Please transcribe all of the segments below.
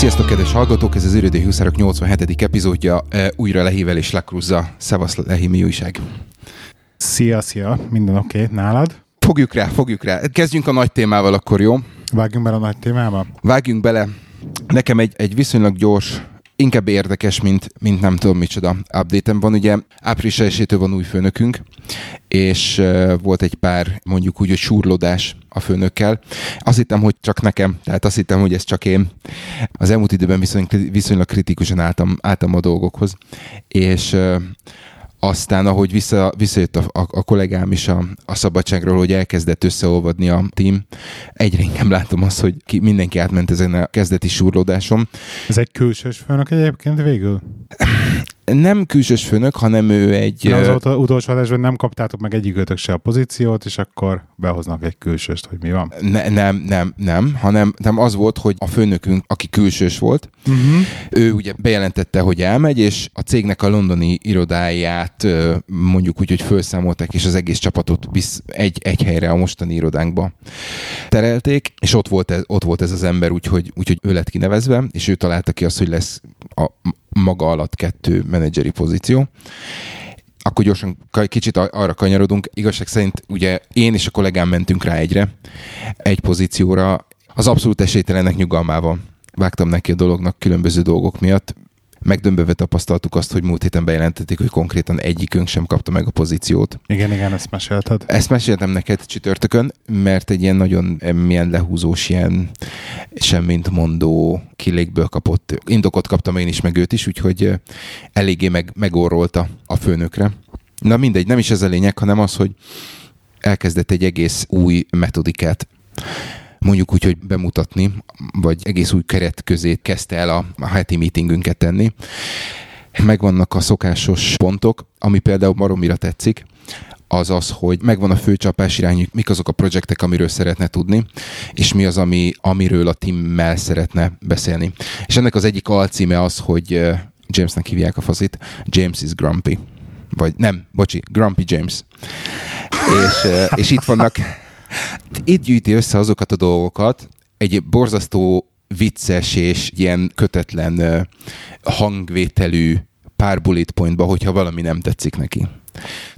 Sziasztok, kedves hallgatók! Ez az Ürödi Huszárok 87. epizódja. E, újra Lehivel és Lakruzza. Szevasz, Lehi, mi újság? Szia, szia, minden oké, okay. nálad? Fogjuk rá, fogjuk rá. Kezdjünk a nagy témával akkor, jó? Vágjunk bele a nagy témába? Vágjunk bele. Nekem egy, egy viszonylag gyors inkább érdekes, mint, mint nem tudom micsoda update van. Ugye április esétől van új főnökünk, és uh, volt egy pár mondjuk úgy, hogy súrlódás a főnökkel. Azt hittem, hogy csak nekem, tehát azt hittem, hogy ez csak én. Az elmúlt időben viszony, viszonylag kritikusan álltam, álltam a dolgokhoz, és uh, aztán, ahogy vissza, visszajött a, a, a kollégám is a, a szabadságról, hogy elkezdett összeolvadni a team, egyre inkább látom azt, hogy ki, mindenki átment ezen a kezdeti súrlódásom. Ez egy külsős főnök egyébként végül? Nem külsős főnök, hanem ő egy... Na, az uh, utolsó adásban nem kaptátok meg egyikőtök se a pozíciót, és akkor behoznak egy külsőst, hogy mi van? Ne, nem, nem, nem, hanem nem az volt, hogy a főnökünk, aki külsős volt, uh-huh. ő ugye bejelentette, hogy elmegy, és a cégnek a londoni irodáját mondjuk úgy, hogy felszámolták, és az egész csapatot visz egy, egy helyre a mostani irodánkba terelték, és ott volt ez, ott volt ez az ember, úgyhogy, úgyhogy ő lett kinevezve, és ő találta ki azt, hogy lesz a maga alatt kettő menedzseri pozíció. Akkor gyorsan kicsit arra kanyarodunk. Igazság szerint ugye én és a kollégám mentünk rá egyre, egy pozícióra, az abszolút esélytelenek nyugalmával vágtam neki a dolognak különböző dolgok miatt megdömböve tapasztaltuk azt, hogy múlt héten bejelentették, hogy konkrétan egyikünk sem kapta meg a pozíciót. Igen, igen, ezt mesélted. Ezt meséltem neked csütörtökön, mert egy ilyen nagyon milyen lehúzós, ilyen semmint mondó kilékből kapott indokot kaptam én is, meg őt is, úgyhogy eléggé meg, megorrolta a főnökre. Na mindegy, nem is ez a lényeg, hanem az, hogy elkezdett egy egész új metodikát mondjuk úgy, hogy bemutatni, vagy egész új keret közé kezdte el a, a heti meetingünket tenni. Megvannak a szokásos pontok, ami például maromira tetszik, az az, hogy megvan a főcsapás irányú, mik azok a projektek, amiről szeretne tudni, és mi az, ami, amiről a teammel szeretne beszélni. És ennek az egyik alcíme az, hogy Jamesnek hívják a fazit, James is grumpy. Vagy nem, bocsi, Grumpy James. és, és itt vannak itt gyűjti össze azokat a dolgokat, egy borzasztó vicces és ilyen kötetlen hangvételű pár bullet pointba, hogyha valami nem tetszik neki.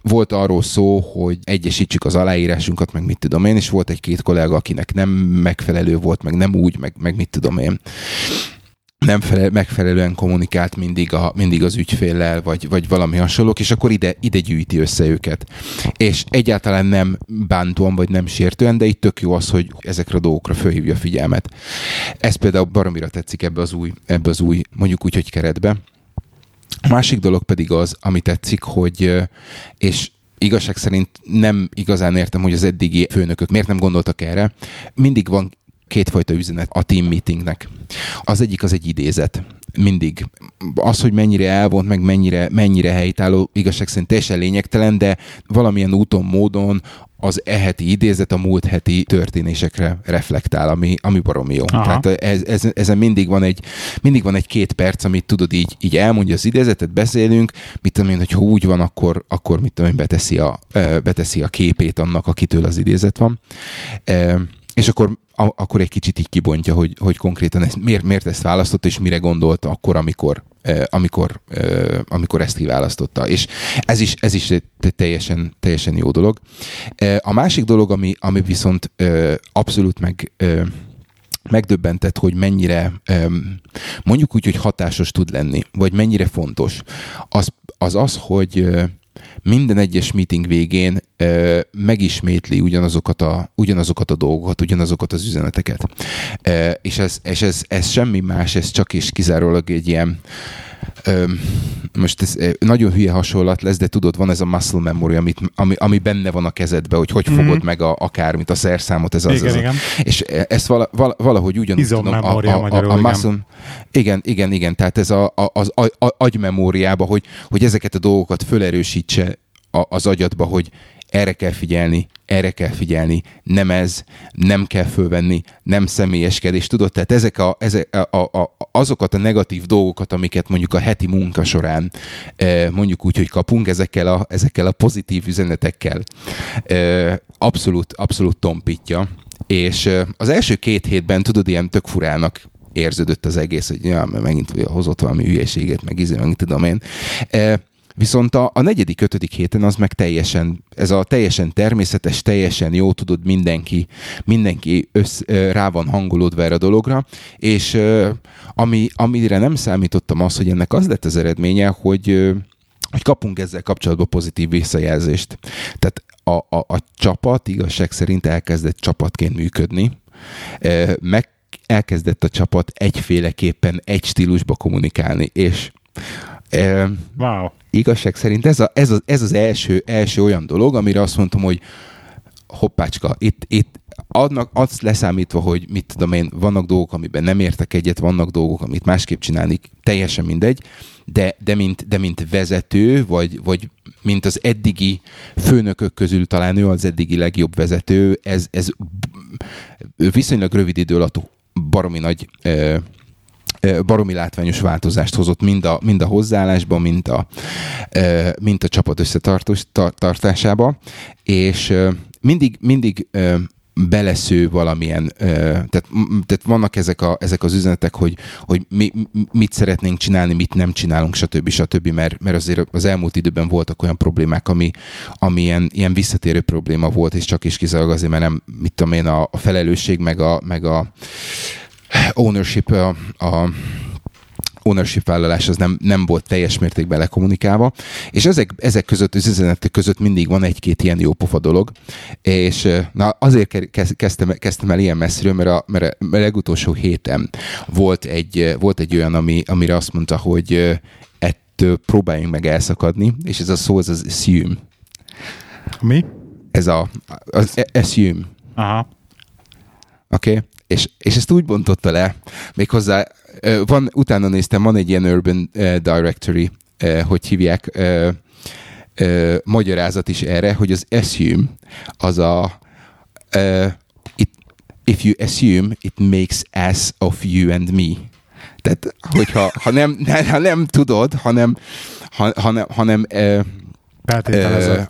Volt arról szó, hogy egyesítsük az aláírásunkat, meg mit tudom én, és volt egy-két kollega, akinek nem megfelelő volt, meg nem úgy, meg, meg mit tudom én nem felel, megfelelően kommunikált mindig, a, mindig az ügyféllel, vagy, vagy valami hasonlók, és akkor ide, ide gyűjti össze őket. És egyáltalán nem bántóan, vagy nem sértően, de itt tök jó az, hogy ezekre a dolgokra fölhívja a figyelmet. Ez például baromira tetszik ebbe az új, ebbe az új mondjuk úgy, hogy keretbe. A másik dolog pedig az, ami tetszik, hogy, és igazság szerint nem igazán értem, hogy az eddigi főnökök miért nem gondoltak erre. Mindig van kétfajta üzenet a team meetingnek. Az egyik az egy idézet. Mindig. Az, hogy mennyire elvont, meg mennyire, mennyire helytálló, igazság szerint teljesen lényegtelen, de valamilyen úton, módon az eheti idézet a múlt heti történésekre reflektál, ami, ami baromi jó. Aha. Tehát ez, ez, ezen mindig van egy, mindig van egy két perc, amit tudod így, így elmondja az idézetet, beszélünk, mit tudom én, hogy ha úgy van, akkor, akkor mit tudom én, beteszi a, beteszi a képét annak, akitől az idézet van és akkor, a, akkor egy kicsit így kibontja, hogy, hogy konkrétan ezt, miért, miért ezt választotta, és mire gondolt akkor, amikor, eh, amikor, eh, amikor ezt kiválasztotta. És ez is, ez is egy teljesen, teljesen jó dolog. Eh, a másik dolog, ami, ami viszont abszolút meg megdöbbentett, hogy mennyire mondjuk úgy, hogy hatásos tud lenni, vagy mennyire fontos, az az, az hogy minden egyes meeting végén ö, megismétli ugyanazokat a, ugyanazokat a dolgokat, ugyanazokat az üzeneteket. Ö, és ez, és ez, ez semmi más, ez csak és kizárólag egy ilyen most ez nagyon hülye hasonlat lesz, de tudod, van ez a muscle memory, amit, ami, ami benne van a kezedbe, hogy hogy mm-hmm. fogod meg a, akármit, a szerszámot, ez az. Igen, az igen. És ezt vala, vala, valahogy ugyanúgy Izom tudom, a, a, a, a, a muscle, igen, igen, igen, tehát ez a, a, az a, a, agymemóriába, hogy, hogy ezeket a dolgokat fölerősítse a, az agyadba, hogy erre kell figyelni, erre kell figyelni, nem ez, nem kell fölvenni, nem személyeskedés, tudod? Tehát ezek a, ezek a, a, a, azokat a negatív dolgokat, amiket mondjuk a heti munka során e, mondjuk úgy, hogy kapunk, ezekkel a, ezekkel a pozitív üzenetekkel e, abszolút, abszolút tompítja. És e, az első két hétben, tudod, ilyen tök furának érződött az egész, hogy ja, megint hozott valami hülyeséget, meg izé, meg tudom én. Viszont a, a negyedik, ötödik héten az meg teljesen, ez a teljesen természetes, teljesen jó, tudod, mindenki, mindenki össz, rá van hangolódva erre a dologra, és ami, amire nem számítottam az, hogy ennek az lett az eredménye, hogy hogy kapunk ezzel kapcsolatban pozitív visszajelzést. Tehát a, a, a csapat igazság szerint elkezdett csapatként működni, meg elkezdett a csapat egyféleképpen egy stílusba kommunikálni, és wow. igazság szerint ez, a, ez, az, ez az első, első olyan dolog, amire azt mondtam, hogy hoppácska, itt, itt adnak, azt leszámítva, hogy mit tudom én, vannak dolgok, amiben nem értek egyet, vannak dolgok, amit másképp csinálni, teljesen mindegy, de, de, mint, de mint vezető, vagy, vagy mint az eddigi főnökök közül talán ő az eddigi legjobb vezető, ez, ez viszonylag rövid idő alatt baromi nagy baromi látványos változást hozott mind a, mind a hozzáállásban, mind a, mind a csapat összetartásába, és mindig, mindig belesző valamilyen, tehát, tehát vannak ezek, a, ezek az üzenetek, hogy, hogy mi, mit szeretnénk csinálni, mit nem csinálunk, stb. stb. Mert, mert azért az elmúlt időben voltak olyan problémák, ami, ami ilyen, ilyen visszatérő probléma volt, és csak is kizárólag azért, mert nem, mit tudom én, a, a felelősség, meg a, meg a ownership, a, a ownership vállalás az nem, nem volt teljes mértékben lekommunikálva, és ezek, ezek között, az üzenetek között mindig van egy-két ilyen jó pofa dolog, és na azért kezdtem, kezdtem el ilyen messziről, mert a, mert a legutolsó héten volt egy, volt egy olyan, ami, amire azt mondta, hogy ettől próbáljunk meg elszakadni, és ez a szó, ez az assume. Mi? Ez a, az assume. Aha. Oké? Okay? És, és ezt úgy bontotta le, méghozzá van, utána néztem, van egy ilyen Urban Directory, hogy hívják, magyarázat is erre, hogy az assume az a it, if you assume, it makes ass of you and me. Tehát, hogyha ha nem, ha nem tudod, hanem, ha, hanem, hanem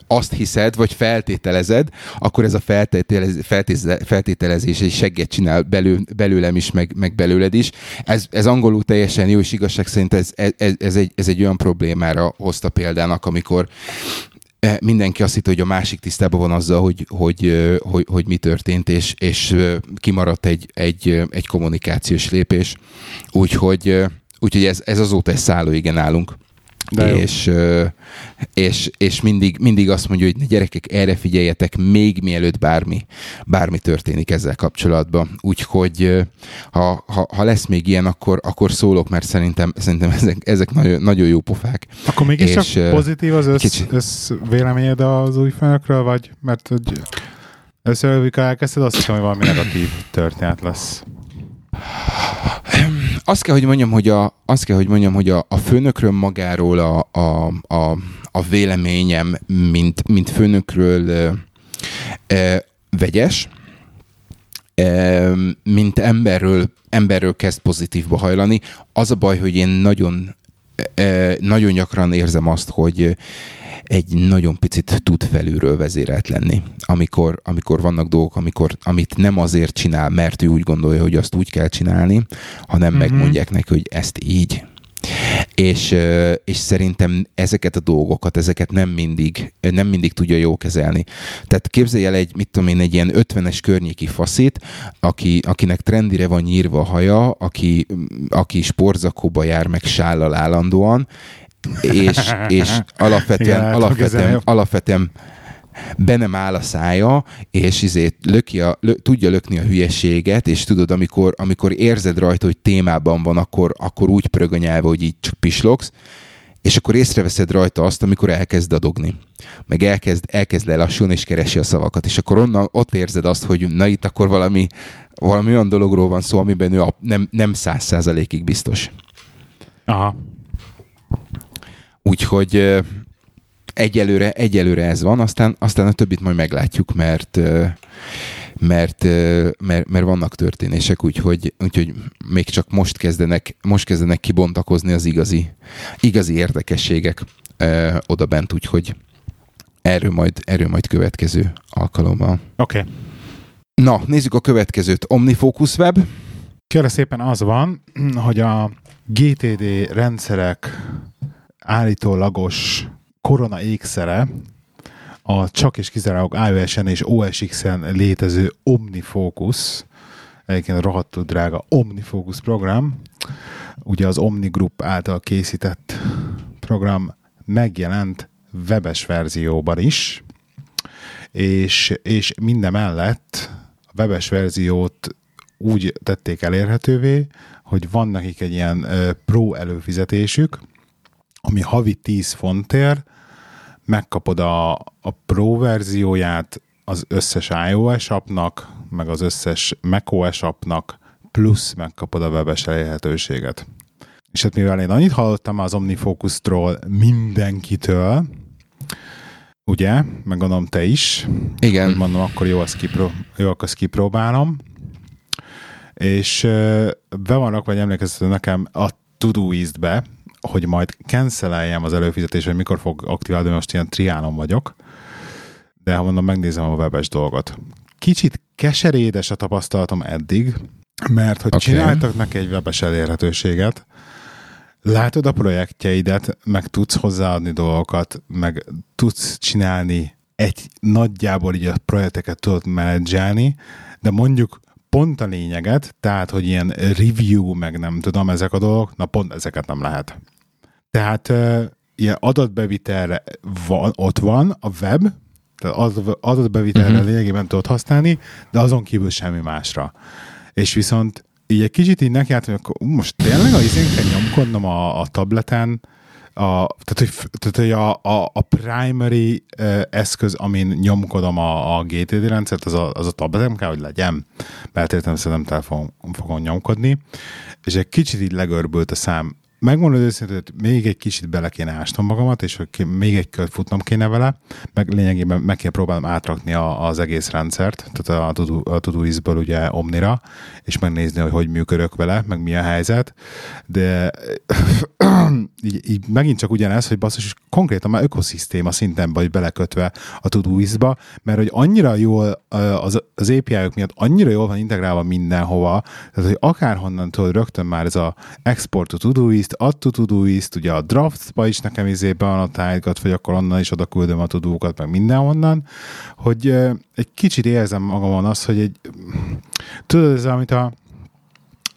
Azt hiszed, vagy feltételezed, akkor ez a feltételez, feltételezés egy segget csinál belő, belőlem is, meg, meg belőled is. Ez, ez angolul teljesen jó, és igazság szerint ez, ez, ez, egy, ez egy olyan problémára hozta példának, amikor mindenki azt hitt, hogy a másik tisztában van azzal, hogy, hogy, hogy, hogy mi történt, és, és kimaradt egy, egy, egy kommunikációs lépés. Úgyhogy, úgyhogy ez, ez azóta egy szállóigen állunk. De és, és, és mindig, mindig azt mondja, hogy gyerekek, erre figyeljetek még mielőtt bármi, bármi történik ezzel kapcsolatban. Úgyhogy ha, ha, ha lesz még ilyen, akkor, akkor szólok, mert szerintem, szerintem ezek, ezek nagyon, nagyon jó pofák. Akkor mégis csak pozitív az össz, össz véleményed az új főnökről, vagy mert hogy először, amikor elkezdted, azt hiszem, hogy valami negatív történet lesz. Azt kell, hogy mondjam, hogy a, azt kell, hogy mondjam, hogy a, a főnökről magáról a, a, a, a véleményem, mint, mint főnökről e, vegyes, e, mint emberről, emberről kezd pozitívba hajlani. Az a baj, hogy én nagyon, e, nagyon gyakran érzem azt, hogy egy nagyon picit tud felülről vezérelt lenni. Amikor, amikor vannak dolgok, amikor, amit nem azért csinál, mert ő úgy gondolja, hogy azt úgy kell csinálni, hanem mm-hmm. megmondják neki, hogy ezt így. És, és szerintem ezeket a dolgokat, ezeket nem mindig, nem mindig tudja jó kezelni. Tehát képzelj el egy, mit tudom én, egy ilyen 50-es környéki faszit, aki, akinek trendire van nyírva a haja, aki, aki sportzakóba jár meg sállal állandóan, és, és alapvetően, Igen, alapvetően, alapvetően be nem áll a szája, és izét löki a, lö, tudja lökni a hülyeséget, és tudod, amikor, amikor érzed rajta, hogy témában van, akkor, akkor úgy prögönyelve, hogy így csak pislogsz, és akkor észreveszed rajta azt, amikor elkezd adogni. Meg elkezd, elkezd lelassulni, és keresi a szavakat. És akkor onnan ott érzed azt, hogy na itt akkor valami, valami olyan dologról van szó, amiben ő nem, nem száz százalékig biztos. Aha. Úgyhogy egyelőre, egyelőre ez van, aztán, aztán a többit majd meglátjuk, mert mert, mert, mert vannak történések, úgyhogy, úgyhogy még csak most kezdenek, most kezdenek kibontakozni az igazi, igazi érdekességek ö, oda bent, úgyhogy erről majd, erről majd következő alkalommal. Oké. Okay. Na, nézzük a következőt. Omnifocus Web. Kérlek szépen az van, hogy a GTD rendszerek állítólagos korona ékszere a csak és kizárólag iOS-en és OS X-en létező OmniFocus, egyébként rohadtul drága OmniFocus program, ugye az Omni Group által készített program megjelent webes verzióban is, és, és mindemellett a webes verziót úgy tették elérhetővé, hogy van nekik egy ilyen pro előfizetésük, ami havi 10 fontért megkapod a, a pro verzióját az összes iOS appnak, meg az összes macOS appnak, plusz megkapod a webes elérhetőséget. És hát mivel én annyit hallottam az OmniFocus-tról mindenkitől, ugye, meg gondolom te is. Igen. mondom, akkor jó, azt, kipró- jó, akkor azt kipróbálom. És be van rakva, vagy emlékeztető nekem a Todoist-be, hogy majd canceleljem az előfizetést, hogy mikor fog aktiválni, most ilyen triánon vagyok, de ha mondom, megnézem a webes dolgot. Kicsit keserédes a tapasztalatom eddig, mert hogy okay. csináltak neki egy webes elérhetőséget, látod a projektjeidet, meg tudsz hozzáadni dolgokat, meg tudsz csinálni egy nagyjából így a projekteket tudod menedzselni, de mondjuk pont a lényeget, tehát, hogy ilyen review, meg nem tudom, ezek a dolgok, na pont ezeket nem lehet. Tehát uh, ilyen adatbevitelre van, ott van a web, tehát adatbevitelre uh-huh. lényegében tudod használni, de azon kívül semmi másra. És viszont így egy kicsit így nekiálltam, hogy akkor most tényleg az izén kell nyomkodnom a, a tableten, a, tehát, hogy, tehát, hogy a, a, a primary uh, eszköz, amin nyomkodom a, a GTD rendszert, az a, az a tabletem kell, hogy legyen. Mert értem, szerintem telefon fogom nyomkodni. És egy kicsit így legörbült a szám megmondod hogy még egy kicsit bele kéne ásnom magamat, és hogy még egy kört futnom kéne vele, meg lényegében meg kell próbálnom átrakni a, az egész rendszert, tehát a, a Todoist-ből ugye Omnira, és megnézni, hogy hogy működök vele, meg mi a helyzet, de így, így megint csak ugyanez, hogy basszus, konkrétan már ökoszisztéma szinten vagy belekötve a Todoist-ba, mert hogy annyira jól az, az API-ok miatt annyira jól van integrálva mindenhova, tehát hogy akárhonnan tudod rögtön már ez a export to Todoist, add to Todoist, ugye a draftba is nekem izébe van a tájgat, vagy akkor onnan is oda küldöm a tudókat, meg mindenhonnan, hogy egy kicsit érzem magamon azt, hogy egy, tudod, ez amit a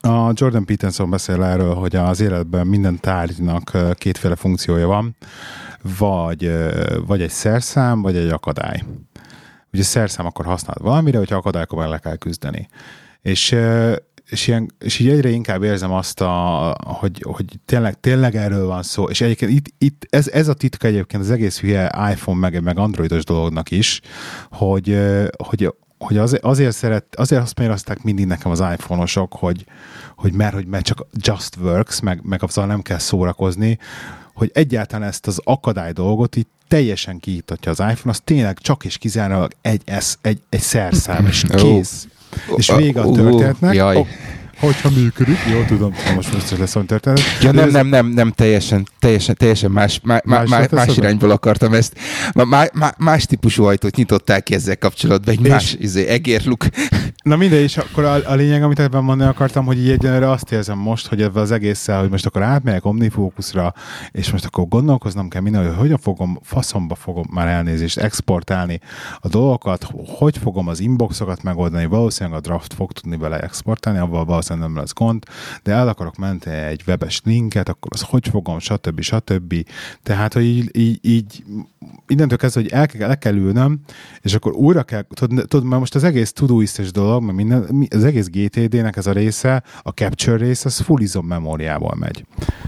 a Jordan Peterson beszél erről, hogy az életben minden tárgynak kétféle funkciója van, vagy, vagy egy szerszám, vagy egy akadály. Ugye szerszám akkor használod valamire, hogyha akadályokkal le kell küzdeni. És és, ilyen, és így egyre inkább érzem azt, a, hogy, hogy tényleg, tényleg erről van szó, és egyébként itt, itt ez, ez a titka egyébként az egész hülye iPhone meg, meg androidos dolognak is, hogy, hogy, hogy az, azért szeret, azért azt méreztek mindig nekem az iPhone-osok, hogy, hogy mert, hogy mert csak just works, meg, meg azzal nem kell szórakozni, hogy egyáltalán ezt az akadály dolgot így teljesen kiítatja az iPhone, az tényleg csak és kizárólag egy, egy, egy szerszám, és kész. És vége a történetnek. Jaj. Hogyha működik, jó, tudom, most most lesz a történet. Ja, nem, nem, nem, nem, teljesen, teljesen, teljesen más, má, más, más, más irányból akartam ezt. Má, má, más típusú ajtót nyitottál ki ezzel kapcsolatban, egy és más izé, egérluk. Na mindegy, és akkor a, a lényeg, amit ebben mondani akartam, hogy így egyenlőre azt érzem most, hogy ebben az egésszel, hogy most akkor átmegyek Omnifocusra, és most akkor gondolkoznom kell minden, hogy hogyan fogom, faszomba fogom már elnézést exportálni a dolgokat, hogy fogom az inboxokat megoldani, valószínűleg a draft fog tudni vele exportálni, avval valószínűleg nem lesz gond, de el akarok menteni egy webes linket, akkor az hogy fogom, stb. stb. Tehát, hogy így, így, így innentől kezdve, hogy el kell, le kell ülnöm, és akkor újra kell, tudod, tudod mert most az egész Todoist dolog, mert minden, az egész GTD-nek ez a része, a capture rész, az full izom memóriából megy.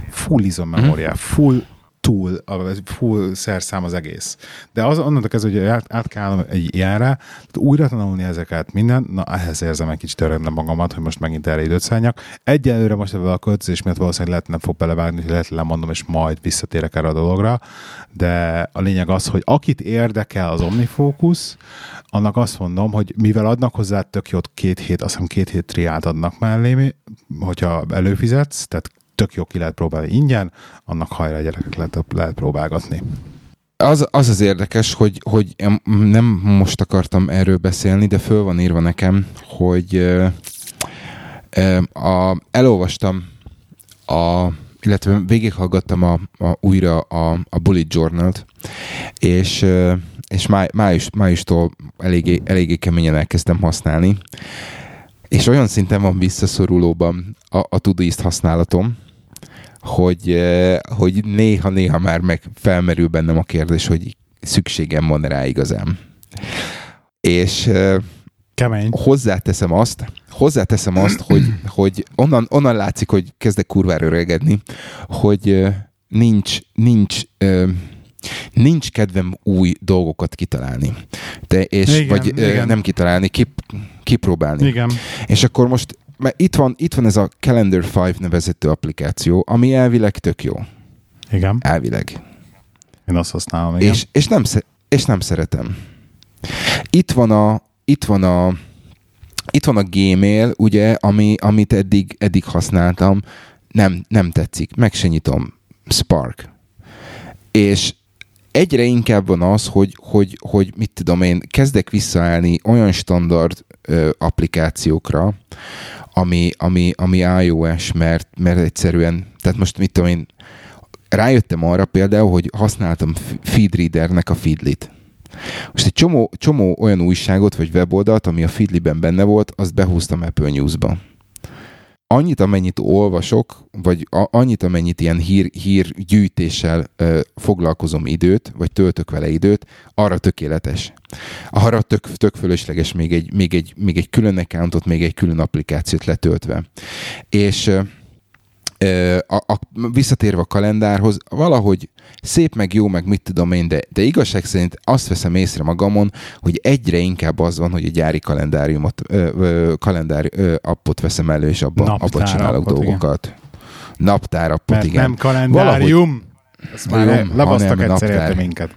Full izom memóriá, full túl, a full szerszám az egész. De az onnantól kezdve, hogy át, át kell egy ilyenre, újra tanulni ezeket minden, na ehhez érzem egy kicsit örömre magamat, hogy most megint erre időt szálljak. Egyelőre most ebben a költözés miatt valószínűleg lehet nem fog belevágni, hogy lehet lemondom, és majd visszatérek erre a dologra, de a lényeg az, hogy akit érdekel az OmniFocus, annak azt mondom, hogy mivel adnak hozzá tök jót két hét, azt hiszem két hét triát adnak mellé, hogyha előfizetsz, tehát tök jó ki lehet próbálni ingyen, annak hajrá gyerekek lehet, lehet próbálgatni. Az, az az érdekes, hogy, hogy nem most akartam erről beszélni, de föl van írva nekem, hogy A, elolvastam, a, illetve végighallgattam a, a, újra a, a Bullet Journal-t, és, és máj, május, májustól eléggé, eléggé keményen elkezdtem használni, és olyan szinten van visszaszorulóban a, a Todoist használatom, hogy, hogy néha-néha már meg felmerül bennem a kérdés, hogy szükségem van rá igazán. És Kemény. hozzáteszem azt, hozzáteszem azt, hogy, hogy onnan, onnan látszik, hogy kezdek kurvára öregedni, hogy nincs, nincs, nincs kedvem új dolgokat kitalálni. De, és, igen, vagy igen. nem kitalálni, kip, kipróbálni. Igen. És akkor most mert itt van, itt van ez a Calendar 5 nevezető applikáció, ami elvileg tök jó. Igen. Elvileg. Én azt használom, igen. És, és, nem, és nem szeretem. Itt van a, itt van a, itt van a Gmail, ugye, ami, amit eddig, eddig használtam, nem, nem tetszik, meg se nyitom. Spark. És egyre inkább van az, hogy, hogy, hogy mit tudom én, kezdek visszaállni olyan standard ö, applikációkra, ami, ami, ami iOS, mert, mert egyszerűen, tehát most mit tudom én, rájöttem arra például, hogy használtam Feedreadernek a Feedlit. Most egy csomó, csomó olyan újságot vagy weboldalt, ami a Feedly-ben benne volt, azt behúztam Apple News-ba annyit, amennyit olvasok, vagy a, annyit, amennyit ilyen hír, hírgyűjtéssel ö, foglalkozom időt, vagy töltök vele időt, arra tökéletes. Arra tök, tök fölösleges még egy, még, egy, még egy külön accountot, még egy külön applikációt letöltve. És ö, a, a, visszatérve a kalendárhoz, valahogy szép meg jó, meg mit tudom én, de, de igazság szerint azt veszem észre magamon, hogy egyre inkább az van, hogy a gyári kalendáriumot, ö, ö, kalendár ö, appot veszem elő, és abban abba csinálok appot, dolgokat. Igen. Naptár appot, Mert igen. nem kalendárium. Valahogy, Ezt már nem, lebasztak egyszer minket.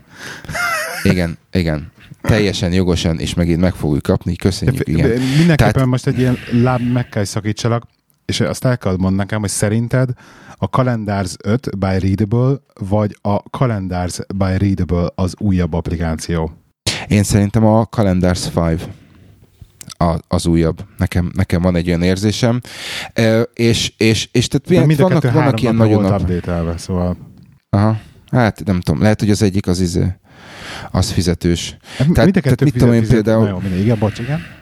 Igen, igen teljesen jogosan, és megint meg fogjuk kapni. Köszönjük, igen. De mindenképpen Tehát... most egy ilyen láb meg kell szakítsalak és azt el kell mondani nekem, hogy szerinted a Calendars 5 by Readable, vagy a Calendars by Readable az újabb applikáció? Én szerintem a Calendars 5 a, az újabb. Nekem, nekem van egy olyan érzésem. E, és, és, és tehát mind vannak, vannak ilyen nagyon nap... update szóval. Aha. Hát nem tudom, lehet, hogy az egyik az izé, az fizetős. Hát, tehát, tehát mit tudom én például... Jó, igen, bocs, igen.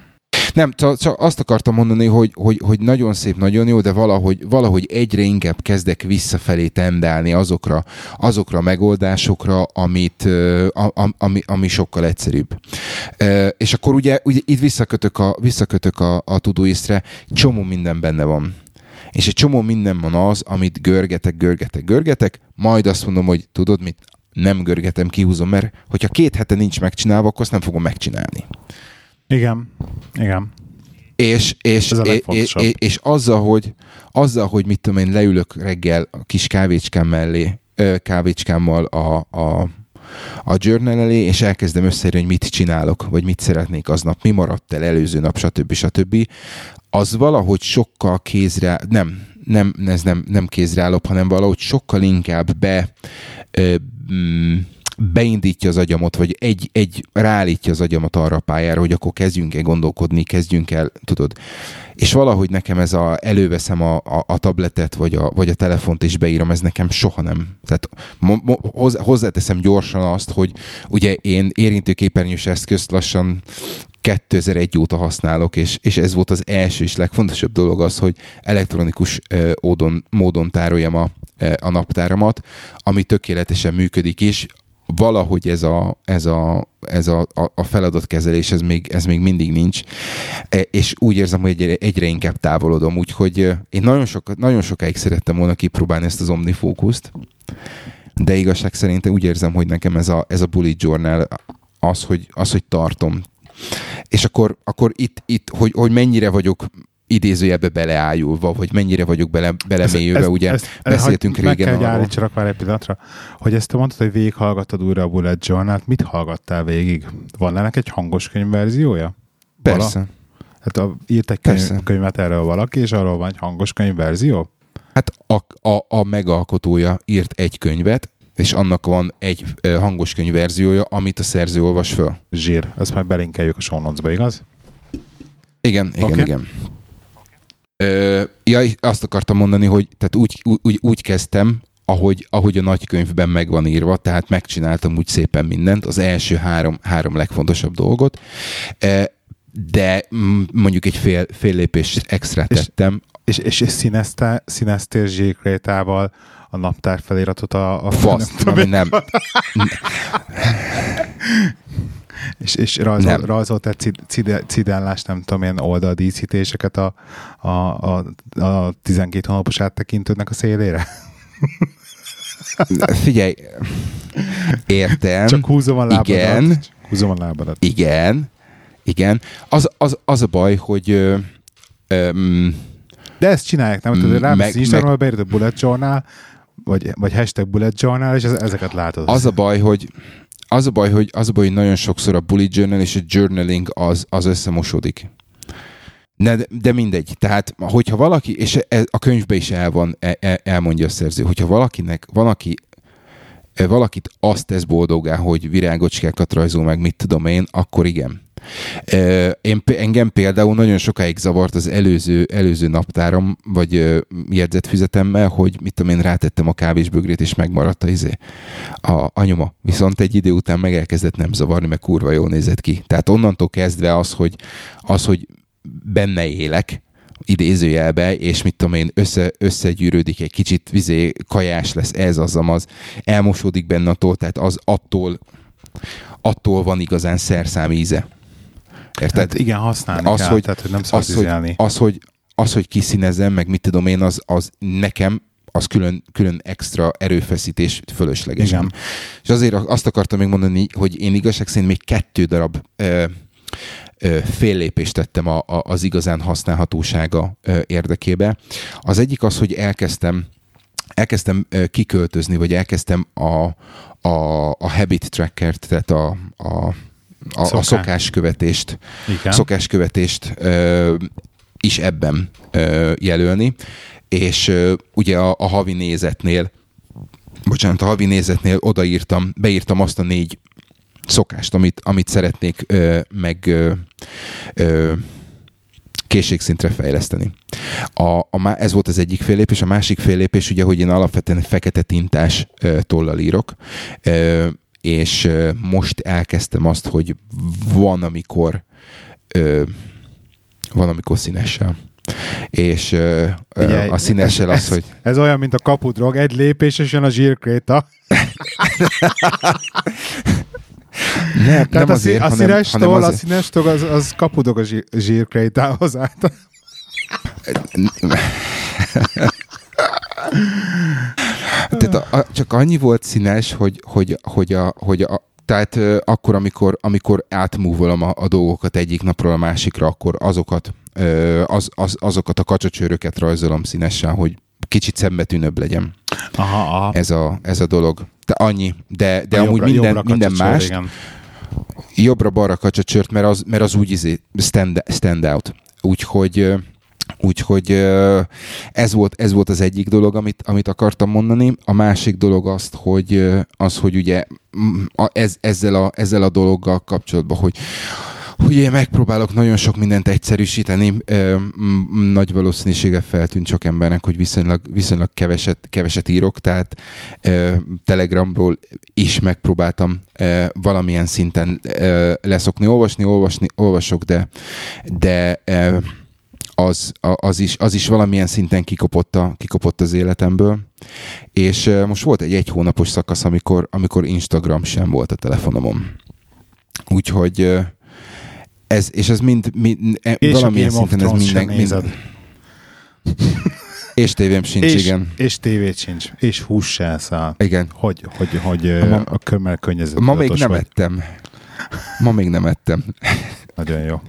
Nem, csak azt akartam mondani, hogy, hogy, hogy nagyon szép, nagyon jó, de valahogy, valahogy egyre inkább kezdek visszafelé tendálni azokra, azokra a megoldásokra, amit, ami, ami, ami sokkal egyszerűbb. És akkor ugye, ugye itt visszakötök a, visszakötök a, a Todoistre, csomó minden benne van és egy csomó minden van az, amit görgetek, görgetek, görgetek, majd azt mondom, hogy tudod mit, nem görgetem, kihúzom, mert hogyha két hete nincs megcsinálva, akkor azt nem fogom megcsinálni. Igen, igen. És, és, és, és, és azzal, hogy, azzal, hogy mit tudom én, leülök reggel a kis kávécskám mellé, kávécskámmal a, a, a journal elé, és elkezdem összeírni, hogy mit csinálok, vagy mit szeretnék aznap, mi maradt el előző nap, stb. stb. Az valahogy sokkal kézre, nem, nem, ez nem, nem kézreállóbb, hanem valahogy sokkal inkább be ö, mm, beindítja az agyamot, vagy egy, egy ráállítja az agyamat arra a pályára, hogy akkor kezdjünk el gondolkodni, kezdjünk el, tudod. És valahogy nekem ez a, előveszem a, a, a tabletet, vagy a, vagy a telefont, és beírom, ez nekem soha nem. Tehát mo, mo, hozzáteszem gyorsan azt, hogy ugye én érintőképernyős eszközt lassan 2001 óta használok, és, és ez volt az első és legfontosabb dolog az, hogy elektronikus ö, módon, módon tároljam a, a naptáramat, ami tökéletesen működik, és valahogy ez a, ez a, ez a, a feladatkezelés, ez még, ez még mindig nincs, e, és úgy érzem, hogy egyre, egyre inkább távolodom, úgyhogy én nagyon, sok, nagyon sokáig szerettem volna kipróbálni ezt az OmniFocus-t, de igazság szerint úgy érzem, hogy nekem ez a, ez a bullet journal az, hogy, az, hogy tartom. És akkor, akkor itt, itt hogy, hogy mennyire vagyok idézőjelbe beleájulva, hogy mennyire vagyok bele, belemélyülve, ez, ugye ezt, beszéltünk ezt, régen meg kell arról. már egy pillanatra, hogy ezt te mondtad, hogy végighallgattad újra a Bullet journal mit hallgattál végig? Van ennek egy hangos könyvverziója? Persze. Hát a, írt egy könyv, könyvet erről valaki, és arról van egy hangos könyvverzió? Hát a, a, a megalkotója írt egy könyvet, és annak van egy hangos könyvverziója, amit a szerző olvas föl. Zsír, ezt már belinkeljük a show igaz? Igen, igen, okay. igen. Ö, ja, azt akartam mondani, hogy tehát úgy, úgy, úgy kezdtem, ahogy, ahogy a nagykönyvben meg van írva, tehát megcsináltam úgy szépen mindent, az első három, három legfontosabb dolgot, de mondjuk egy fél, fél lépés extra tettem. És, és, és színezte, színeztél zsíkrétával a naptár feliratot a... a Faszt, nem. nem. és, és rajzol, nem. rajzolt egy cid, nem tudom, ilyen oldaldíszítéseket a, a, a, a 12 hónapos áttekintődnek a szélére? Figyelj, értem. Csak húzom a lábadat. Igen. Húzom a lábadat. Igen. Igen. Az, az, az a baj, hogy ö, ö, de ezt csinálják, nem? Tehát rámész Instagramra, beírod a bullet journal, vagy, vagy hashtag bullet journal, és ezeket látod. Az a baj, hogy az a baj, hogy, az a baj, hogy nagyon sokszor a bullet journal és a journaling az, az összemosódik. Ne, de mindegy. Tehát, hogyha valaki, és e, a könyvbe is el van, el, elmondja a szerző, hogyha valakinek, valaki e, valakit azt tesz boldogá, hogy virágocskákat rajzol meg, mit tudom én, akkor igen. Én, engem például nagyon sokáig zavart az előző, előző naptárom, vagy jegyzetfüzetemmel, hogy mit tudom én, rátettem a kávésbögrét, és megmaradt a, izé, a, a nyoma. Viszont egy idő után meg elkezdett nem zavarni, mert kurva jól nézett ki. Tehát onnantól kezdve az, hogy, az, hogy benne élek, idézőjelbe, és mit tudom én, össze, összegyűrődik egy kicsit, vizé, kajás lesz, ez az, az, elmosódik benne attól, tehát az attól, attól van igazán szerszám íze. Érted? Hát igen, használni az, kell, hogy, tehát hogy nem az, hogy, az, hogy, az, hogy kiszínezem, meg mit tudom én, az, az nekem az külön, külön extra erőfeszítés fölösleges. Igen. És azért azt akartam még mondani, hogy én igazság szerint még kettő darab ö, ö, fél lépést tettem a, a, az igazán használhatósága ö, érdekébe. Az egyik az, hogy elkezdtem elkezdtem kiköltözni, vagy elkezdtem a, a, a habit tracker-t, tehát a, a a, Szoká. a szokáskövetést, Igen. szokáskövetést ö, is ebben ö, jelölni, és ö, ugye a, a havi nézetnél, bocsánat, a havi nézetnél odaírtam, beírtam azt a négy szokást, amit, amit szeretnék ö, meg ö, ö, készségszintre fejleszteni. A, a, ez volt az egyik félépés, a másik félépés ugye, hogy én alapvetően fekete tintás ö, tollal írok, ö, és most elkezdtem azt, hogy van, amikor ö, van, amikor színessel. És ö, Ugye, a színessel az, ez, hogy... Ez olyan, mint a kapudrog, egy lépés, és jön a zsírkréta. nem, nem a, azért, a színes hanem, hanem azért. a színes tól az, az kapudog a zsírkrétához át. Tehát a, a, csak annyi volt színes, hogy, hogy, hogy, a, hogy a, tehát uh, akkor, amikor, amikor átmúvolom a, a dolgokat egyik napról a másikra, akkor azokat, uh, az, az, azokat a kacsacsőröket rajzolom színesen, hogy kicsit szembetűnőbb legyen. Aha, aha. Ez, a, ez a dolog. De annyi. De, de a amúgy jobbra, minden, jobbra minden más. Jobbra-balra kacsacsört, mert az, mert az úgy izé, stand, stand out. Úgyhogy Úgyhogy ez volt, ez volt az egyik dolog, amit, amit akartam mondani. A másik dolog azt, hogy, az, hogy ugye ez, ezzel, a, ezzel a dologgal kapcsolatban, hogy hogy én megpróbálok nagyon sok mindent egyszerűsíteni, nagy valószínűséggel feltűnt csak embernek, hogy viszonylag, viszonylag keveset, keveset írok, tehát Telegramról is megpróbáltam valamilyen szinten leszokni, olvasni, olvasni, olvasok, de, de az, az, is, az is valamilyen szinten kikopott, a, kikopott az életemből. És most volt egy egy hónapos szakasz, amikor, amikor Instagram sem volt a telefonomon. Úgyhogy ez, és ez mind, mind e, és valamilyen szinten ez minden... mind, és tévém sincs, és, igen. És tévét sincs. És hús se elszáll. Igen. Hogy, hogy, hogy a, ma, a kömmel Ma még nem vagy. ettem. Ma még nem ettem. Nagyon jó.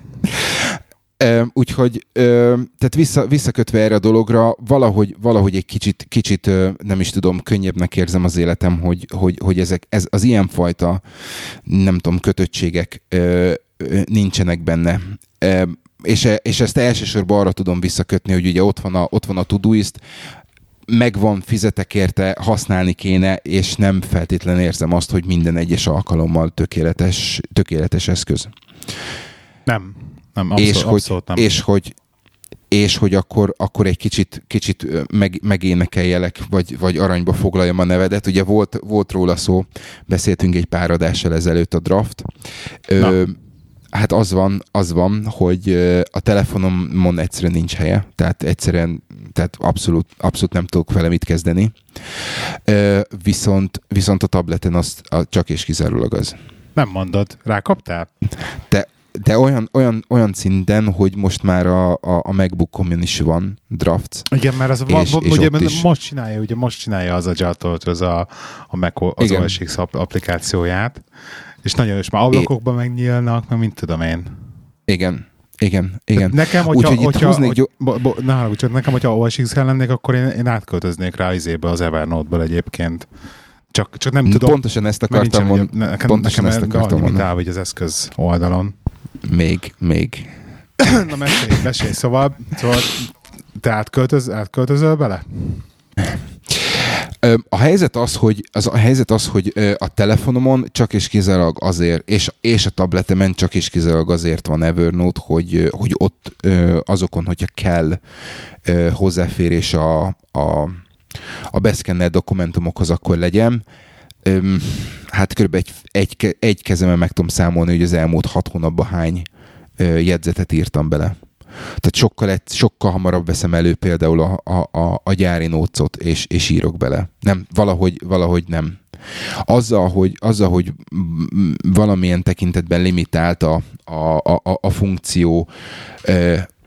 Úgyhogy, tehát vissza, visszakötve erre a dologra, valahogy, valahogy egy kicsit, kicsit, nem is tudom, könnyebbnek érzem az életem, hogy, hogy, hogy ezek, ez, az ilyenfajta, nem tudom, kötöttségek nincsenek benne. És, e, és ezt elsősorban arra tudom visszakötni, hogy ugye ott van a, ott van a Todoist, megvan, fizetek érte, használni kéne, és nem feltétlenül érzem azt, hogy minden egyes alkalommal tökéletes, tökéletes eszköz. Nem, nem, abszolút, és, hogy, nem. és hogy és hogy akkor, akkor egy kicsit, kicsit meg, megénekeljelek, vagy, vagy aranyba foglaljam a nevedet. Ugye volt, volt róla szó, beszéltünk egy pár adással ezelőtt a draft. Ö, hát az van, az van, hogy a telefonomon egyszerűen nincs helye, tehát egyszerűen, tehát abszolút, abszolút nem tudok vele mit kezdeni. Ö, viszont, viszont a tableten az csak és kizárólag az. Nem mondod, rákaptál? Te de olyan, olyan, olyan szinten, hogy most már a, a, a MacBookomon is van draft. Igen, mert az és, va, és ugye is... most csinálja, ugye most csinálja az a Jaltolt, az a, a Mac, az Igen. OS X applikációját, és nagyon is már ablakokban megnyílnak, mert mint tudom én. Igen. Igen, igen. Nekem, hogyha, Úgyhogy hogyha, húznék, hogy, bo, bo, csak nekem, hogyha OS x lennék, akkor én, én átköltöznék rá izébe az Evernote-ból egyébként. Csak, csak nem tudom. Pontosan ezt akartam mondani. Nekem, pontosan nekem ezt akartam mondani. vagy az eszköz oldalon. Még, még. Na mesélj, mesélj. Szóval, szóval te átköltöz, átköltözöl bele? A helyzet az, hogy, az, a helyzet az, hogy a telefonomon csak és kizárólag azért, és, és a tabletemen csak és kizárólag azért van Evernote, hogy, hogy ott azokon, hogyha kell hozzáférés a, a, a beszkennelt dokumentumokhoz, akkor legyen hát kb. egy, egy, egy kezemen meg tudom számolni, hogy az elmúlt hat hónapban hány jegyzetet írtam bele. Tehát sokkal, sokkal hamarabb veszem elő például a, a, a, a gyári nócot, és, és írok bele. Nem, valahogy, valahogy nem. Azzal, hogy, azzal, hogy valamilyen tekintetben limitált a, a, a, a funkció,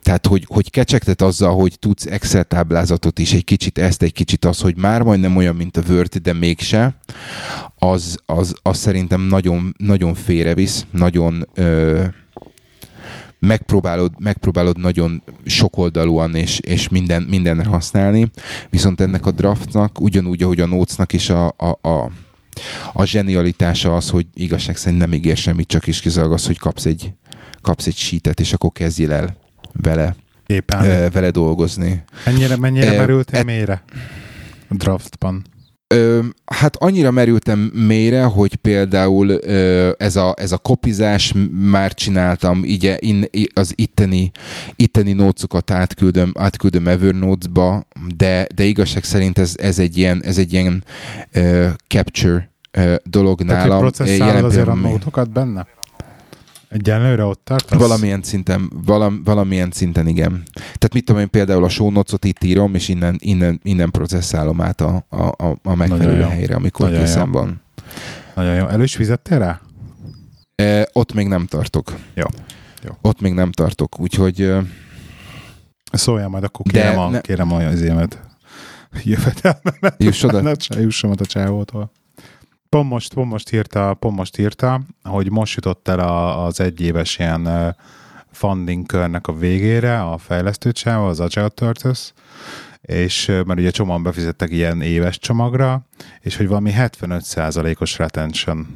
tehát, hogy, hogy kecsegtet azzal, hogy tudsz Excel táblázatot is, egy kicsit ezt, egy kicsit az, hogy már majdnem olyan, mint a Word, de mégse, az, az, az szerintem nagyon, nagyon félrevisz, nagyon ö, megpróbálod, megpróbálod nagyon sokoldalúan és, és minden, mindenre használni, viszont ennek a draftnak, ugyanúgy, ahogy a notesnak is a, a, a a zsenialitása az, hogy igazság szerint nem ígér semmit, csak is kizárólag az, hogy kapsz egy, kapsz egy sítet, és akkor kezdjél el vele, Éppen. E, vele dolgozni. Mennyire, mennyire e, merültél e, mélyre a draftban? Ö, hát annyira merültem mélyre, hogy például ö, ez, a, ez a kopizás már csináltam, így in, az itteni, itteni nócokat átküldöm, átküldöm Evernote-ba, de, de igazság szerint ez, ez egy ilyen, ez egy ilyen ö, capture ö, dolog Tehát, nálam. Tehát azért a nótokat benne? Egyenlőre ott tartasz? Valamilyen szinten, valam, valamilyen szinten igen. Tehát mit tudom én például a show itt írom, és innen, innen, innen processzálom át a, a, a megfelelő helyre, amikor Nagyon készen jó. van. Nagyon jó. Elő is fizettél rá? E, ott még nem tartok. Jó. jó. Ott még nem tartok, úgyhogy... Szóljál majd, akkor kérem, a, ne... kérem az émet jövedelmemet. Jussodat? Jussomat a csávótól. Pont most, pont most írta, pont most írta, hogy most jutott el a, az egyéves ilyen funding körnek a végére a fejlesztőcsáva, az Agile Turtles, és mert ugye csomóan befizettek ilyen éves csomagra, és hogy valami 75%-os retention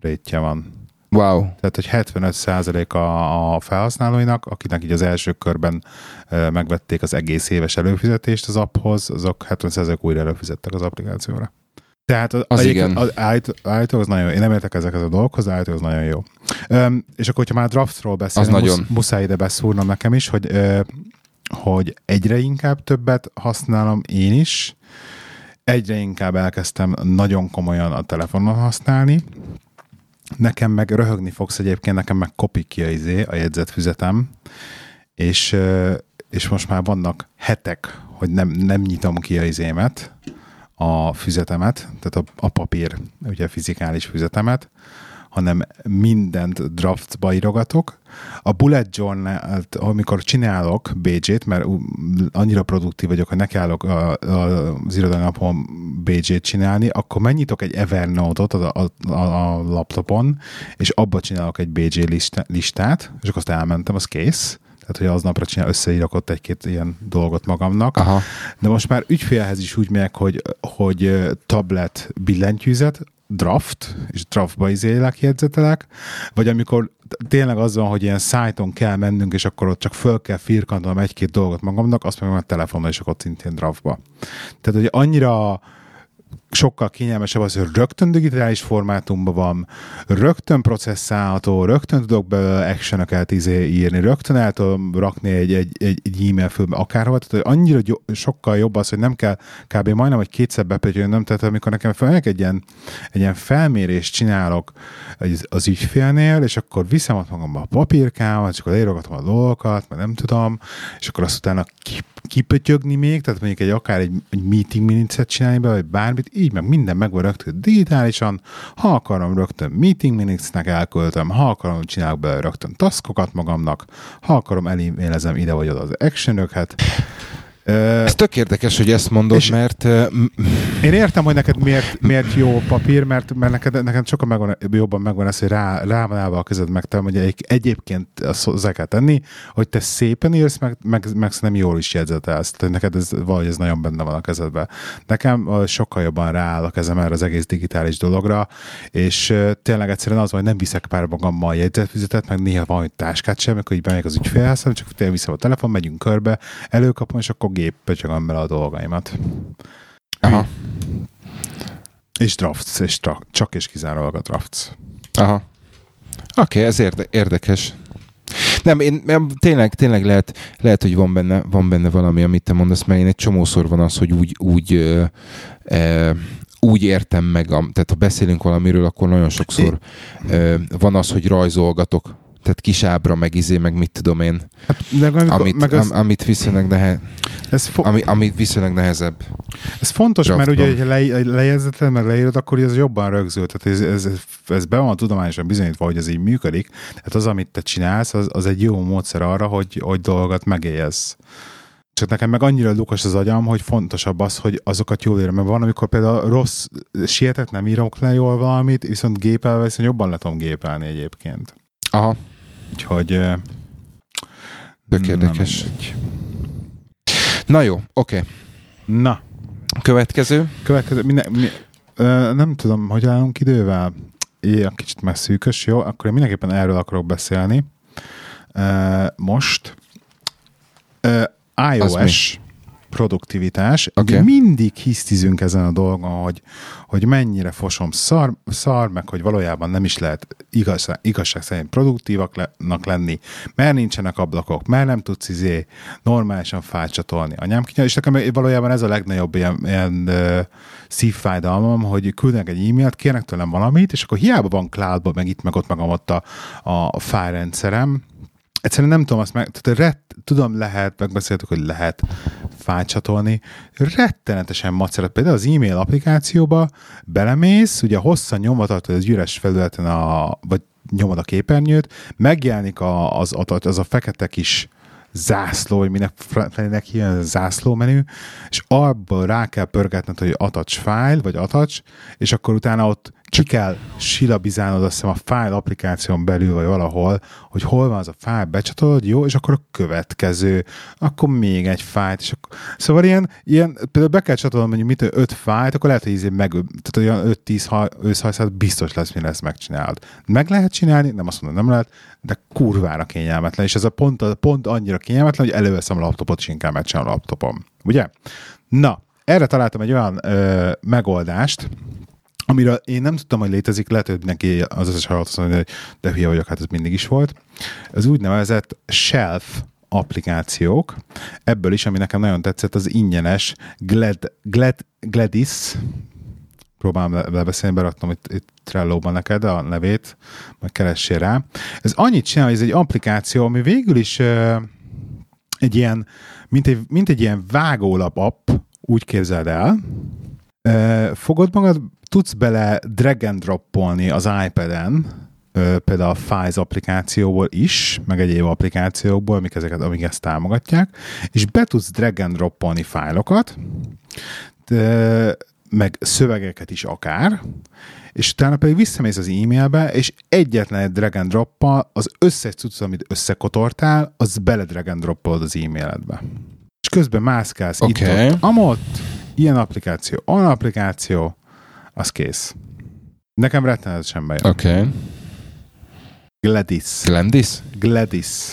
rétje van. Wow. Tehát, hogy 75% a, a felhasználóinak, akinek így az első körben megvették az egész éves előfizetést az apphoz, azok 70% újra előfizettek az applikációra. Tehát az, az igen. Az állító az nagyon jó. Én nem értek ezekhez a dolgokhoz, állító az nagyon jó. Um, és akkor, hogyha már draftról beszélünk, musz, nagyon. muszáj ide beszúrnom nekem is, hogy, hogy egyre inkább többet használom én is, egyre inkább elkezdtem nagyon komolyan a telefonon használni, nekem meg röhögni fogsz egyébként, nekem meg kopik ki a, izé, a jegyzetfüzetem, és, és most már vannak hetek, hogy nem, nem nyitom ki a izémet, a füzetemet, tehát a, a papír, ugye a fizikális füzetemet, hanem mindent draftba írogatok. A bullet journal amikor csinálok BJ-t, mert annyira produktív vagyok, hogy nekiállok az irodai napon BJ-t csinálni, akkor megnyitok egy Evernote-ot a, a, a laptopon, és abba csinálok egy BJ listát, és akkor azt elmentem, az kész tehát hogy aznapra csinál, összeírok ott egy-két ilyen dolgot magamnak. Aha. De most már ügyfélhez is úgy megyek, hogy, hogy tablet billentyűzet, draft, és draftba izélek, jegyzetelek, vagy amikor tényleg az van, hogy ilyen szájton kell mennünk, és akkor ott csak föl kell firkantanom egy-két dolgot magamnak, azt meg a telefonon, és akkor szintén draftba. Tehát, hogy annyira sokkal kényelmesebb az, hogy rögtön digitális formátumban van, rögtön processzálható, rögtön tudok belőle actionokat izé írni, rögtön el tudom rakni egy, egy, egy, egy e-mail fölbe akárhova, tehát hogy annyira gy- sokkal jobb az, hogy nem kell kb. majdnem, hogy kétszer bepötyönnöm, tehát amikor nekem fel egy ilyen, egy ilyen felmérést csinálok az, az ügyfélnél, és akkor viszem ott magamba a papírkámat, és akkor leírogatom a dolgokat, mert nem tudom, és akkor azt utána kip, kipötyögni még, tehát mondjuk egy akár egy, egy meeting minutes csinálni be, vagy bármit, így meg minden meg van rögtön digitálisan, ha akarom rögtön meeting minutes-nek elköltöm, ha akarom csinálok be rögtön taskokat magamnak, ha akarom elé-mailezem ide vagy oda az actionöket, ez tök érdekes, hogy ezt mondod, és mert... Én értem, hogy neked miért, miért jó papír, mert, mert neked, neked sokkal megvan, jobban megvan ez, hogy rá, rá van állva a kezed meg, te, hogy egy, egyébként azt hozzá kell tenni, hogy te szépen írsz, meg, meg, meg nem jól is jegyzetelsz. Tehát neked ez, valahogy ez nagyon benne van a kezedben. Nekem sokkal jobban rááll a kezem erre az egész digitális dologra, és tényleg egyszerűen az hogy nem viszek pár magammal jegyzetfizetet, meg néha van, hogy táskát sem, amikor így bemegyek az ügyfélhez, csak tényleg viszem a telefon, megyünk körbe, előkapom, és akkor gép pöcsögöm bele a dolgaimat. Aha. És drafts, és tra- csak és kizárólag a drafts. Aha. Oké, okay, ez érde- érdekes. Nem, én, tényleg, tényleg lehet, lehet, hogy van benne, van benne valami, amit te mondasz, mert én egy csomószor van az, hogy úgy, úgy ö, ö, úgy értem meg, tehát ha beszélünk valamiről, akkor nagyon sokszor ö, van az, hogy rajzolgatok tehát kis ábra, meg izé, meg mit tudom én. Hát, de amikor, amit, meg az... am, amit viszonylag nehe, ez fo- ami, ami viszonylag nehezebb. Ez fontos, Draftom. mert ugye, ha le, lejegyzeted, meg leírod, akkor ez jobban rögzül. Tehát ez, ez, ez be van tudományosan bizonyítva, hogy ez így működik. Tehát az, amit te csinálsz, az, az egy jó módszer arra, hogy, hogy dolgokat megéljesz. Csak nekem meg annyira lukas az agyam, hogy fontosabb az, hogy azokat jól írom. Mert van, amikor például rossz, sietet nem írok le jól valamit, viszont gépelve, viszont jobban le tudom gépelni egyébként. Aha. Úgyhogy... Tök érdekes. Na jó, oké. Okay. Na. Következő? Következő. Minden, mi, ö, nem tudom, hogy állunk idővel. Ilyen kicsit már szűkös, jó? Akkor én mindenképpen erről akarok beszélni. Ö, most. Ö, iOS produktivitás. Okay. Ugye mindig hisztizünk ezen a dolgon, hogy, hogy mennyire fosom szar, szar, meg hogy valójában nem is lehet igaz, igazság szerint produktívaknak lenni, mert nincsenek ablakok, mert nem tudsz izé normálisan fájcsatolni a nyámkinyal, és nekem valójában ez a legnagyobb ilyen, ilyen uh, szívfájdalmam, hogy küldenek egy e-mailt, kérnek tőlem valamit, és akkor hiába van cloudban, meg itt, meg ott, meg ott a, a fájrendszerem, egyszerűen nem tudom azt meg, tehát rett, tudom, lehet, megbeszéltük, hogy lehet fájcsatolni, rettenetesen macerat. Például az e-mail applikációba belemész, ugye hosszan nyomva tartod az üres felületen, a, vagy nyomod a képernyőt, megjelenik a, az, az, a fekete kis zászló, vagy minek felének ilyen zászló menü, és abból rá kell pörgetned, hogy attach file, vagy attach, és akkor utána ott ki kell silabizálnod azt hiszem a file applikáción belül, vagy valahol, hogy hol van az a file, becsatolod, jó, és akkor a következő, akkor még egy fájt, és akkor... Szóval ilyen, ilyen például be kell csatolnod mondjuk mit, öt fájt, akkor lehet, hogy izé meg, tehát olyan 5-10 őszhajszát biztos lesz, mi lesz megcsinálod. Meg lehet csinálni, nem azt mondom, nem lehet, de kurvára kényelmetlen, és ez a pont, pont annyira kényelmetlen, hogy előveszem a laptopot, és inkább megcsinálom a laptopom. Ugye? Na, erre találtam egy olyan ö, megoldást, amiről én nem tudtam, hogy létezik, lehet, hogy neki az összes hallgató azt mondja, hogy de hülye vagyok, hát ez mindig is volt. Az úgynevezett shelf applikációk. Ebből is, ami nekem nagyon tetszett, az ingyenes Glad, Glad, Gladys, próbálom lebeszélni, beraktam itt, itt Trello-ban neked a nevét, majd keressél rá. Ez annyit csinál, hogy ez egy applikáció, ami végül is uh, egy ilyen, mint egy, mint egy ilyen vágólap app, úgy képzeld el, fogod magad, tudsz bele drag and droppolni az iPad-en, például a Files applikációból is, meg egyéb applikációkból, amik, ezeket, amik ezt támogatják, és be tudsz drag and droppolni fájlokat, de, meg szövegeket is akár, és utána pedig visszamész az e-mailbe, és egyetlen egy drag and droppal az összes cucc, amit összekotortál, az bele drag and droppolod az e-mailedbe. És közben mászkálsz okay. itt, ott, amott, ilyen applikáció, olyan applikáció, az kész. Nekem rettenetesen bejön. Oké. Okay. Gladys. Gladys? Gladys.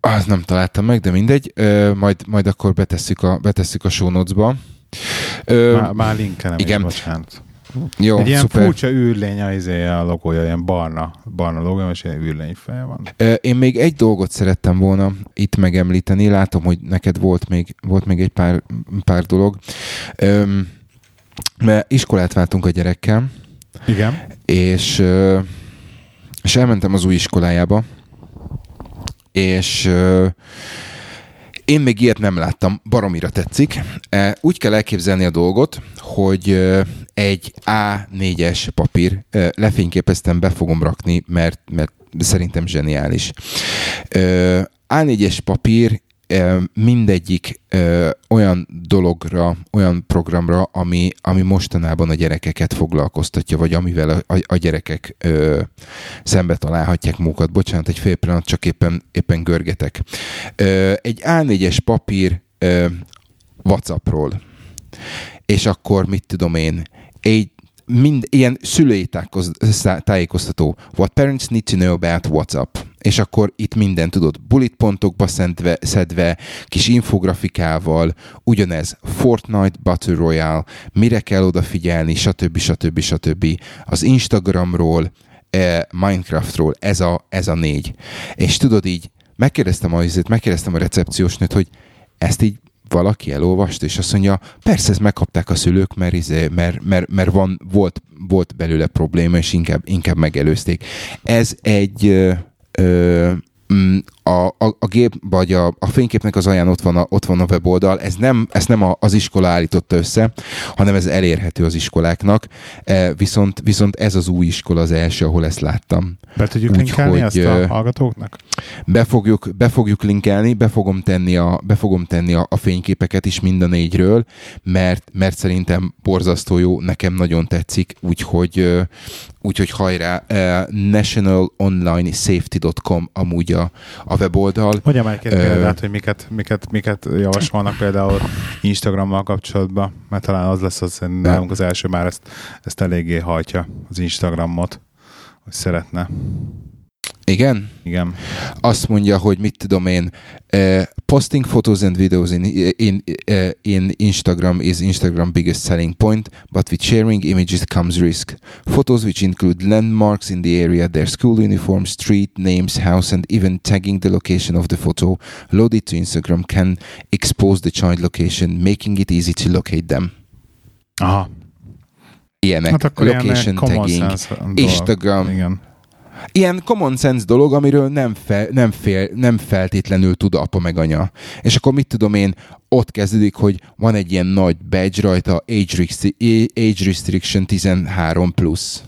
Az nem találtam meg, de mindegy. Ö, majd, majd akkor betesszük a, betesszük a show notes-ba. Ö, Már, már linkelem igen. bocsánat. Jó, Egy ilyen szuper. furcsa űrlény a, izé, a logója, ilyen barna, barna logója, és ilyen űrlény fej van. Én még egy dolgot szerettem volna itt megemlíteni. Látom, hogy neked volt még, volt még egy pár, pár dolog. Öm, mert iskolát váltunk a gyerekkel, Igen. és, és elmentem az új iskolájába, és én még ilyet nem láttam, baromira tetszik. E, Úgy kell elképzelni a dolgot, hogy ö, egy A4-es papír, ö, lefényképeztem, be fogom rakni, mert, mert szerintem zseniális. Ö, A4-es papír mindegyik olyan dologra, olyan programra, ami, ami mostanában a gyerekeket foglalkoztatja, vagy amivel a, a, gyerekek ö, szembe találhatják magukat. Bocsánat, egy fél pillanat, csak éppen, éppen görgetek. Ö, egy A4-es papír ö, WhatsAppról, és akkor mit tudom én, egy mind ilyen szülői tájékoztató. What parents need to know about WhatsApp. És akkor itt minden tudod, bullet pontokba szedve, szedve, kis infografikával, ugyanez Fortnite Battle Royale, mire kell odafigyelni, stb. stb. stb. Az Instagramról, eh, Minecraftról, ez a, ez a négy. És tudod így, megkérdeztem a, megkérdeztem a recepciós nőt, hogy ezt így valaki elolvasta, és azt mondja, persze ezt megkapták a szülők, mert, izé, mert, mert, mert van, volt, volt belőle probléma, és inkább, inkább megelőzték. Ez egy ö, mm, a, a, a gép, vagy a, a fényképnek az alján ott van a, ott van a weboldal, ez nem, ezt nem a, az iskola állította össze, hanem ez elérhető az iskoláknak, e, viszont, viszont ez az új iskola az első, ahol ezt láttam. Be tudjuk Úgy, linkelni hogy, ezt a hallgatóknak? Be fogjuk, be fogjuk linkelni, be fogom tenni, a, be fogom tenni a, a fényképeket is mind a négyről, mert, mert szerintem borzasztó jó, nekem nagyon tetszik, úgyhogy, úgyhogy hajrá, uh, nationalonlinesafety.com amúgy a, a weboldal. Mondjam egy Ö, példát, hogy miket, miket, miket javasolnak például Instagrammal kapcsolatban, mert talán az lesz az, nálunk az első már ezt, ezt eléggé hajtja az Instagramot, hogy szeretne. Igen? Igen. azt mondja, hogy mit tudom én, uh, posting photos and videos in, in, uh, in Instagram is Instagram biggest selling point, but with sharing images comes risk. Photos which include landmarks in the area, their school uniform, street names, house, and even tagging the location of the photo loaded to Instagram can expose the child location, making it easy to locate them. Aha. Ilyenek. Hát akkor location ilyen common tagging. Instagram. Igen. Ilyen common sense dolog, amiről nem, fe, nem, fél, nem feltétlenül tud apa meg anya. És akkor mit tudom én, ott kezdődik, hogy van egy ilyen nagy badge rajta, age, age restriction 13 plusz.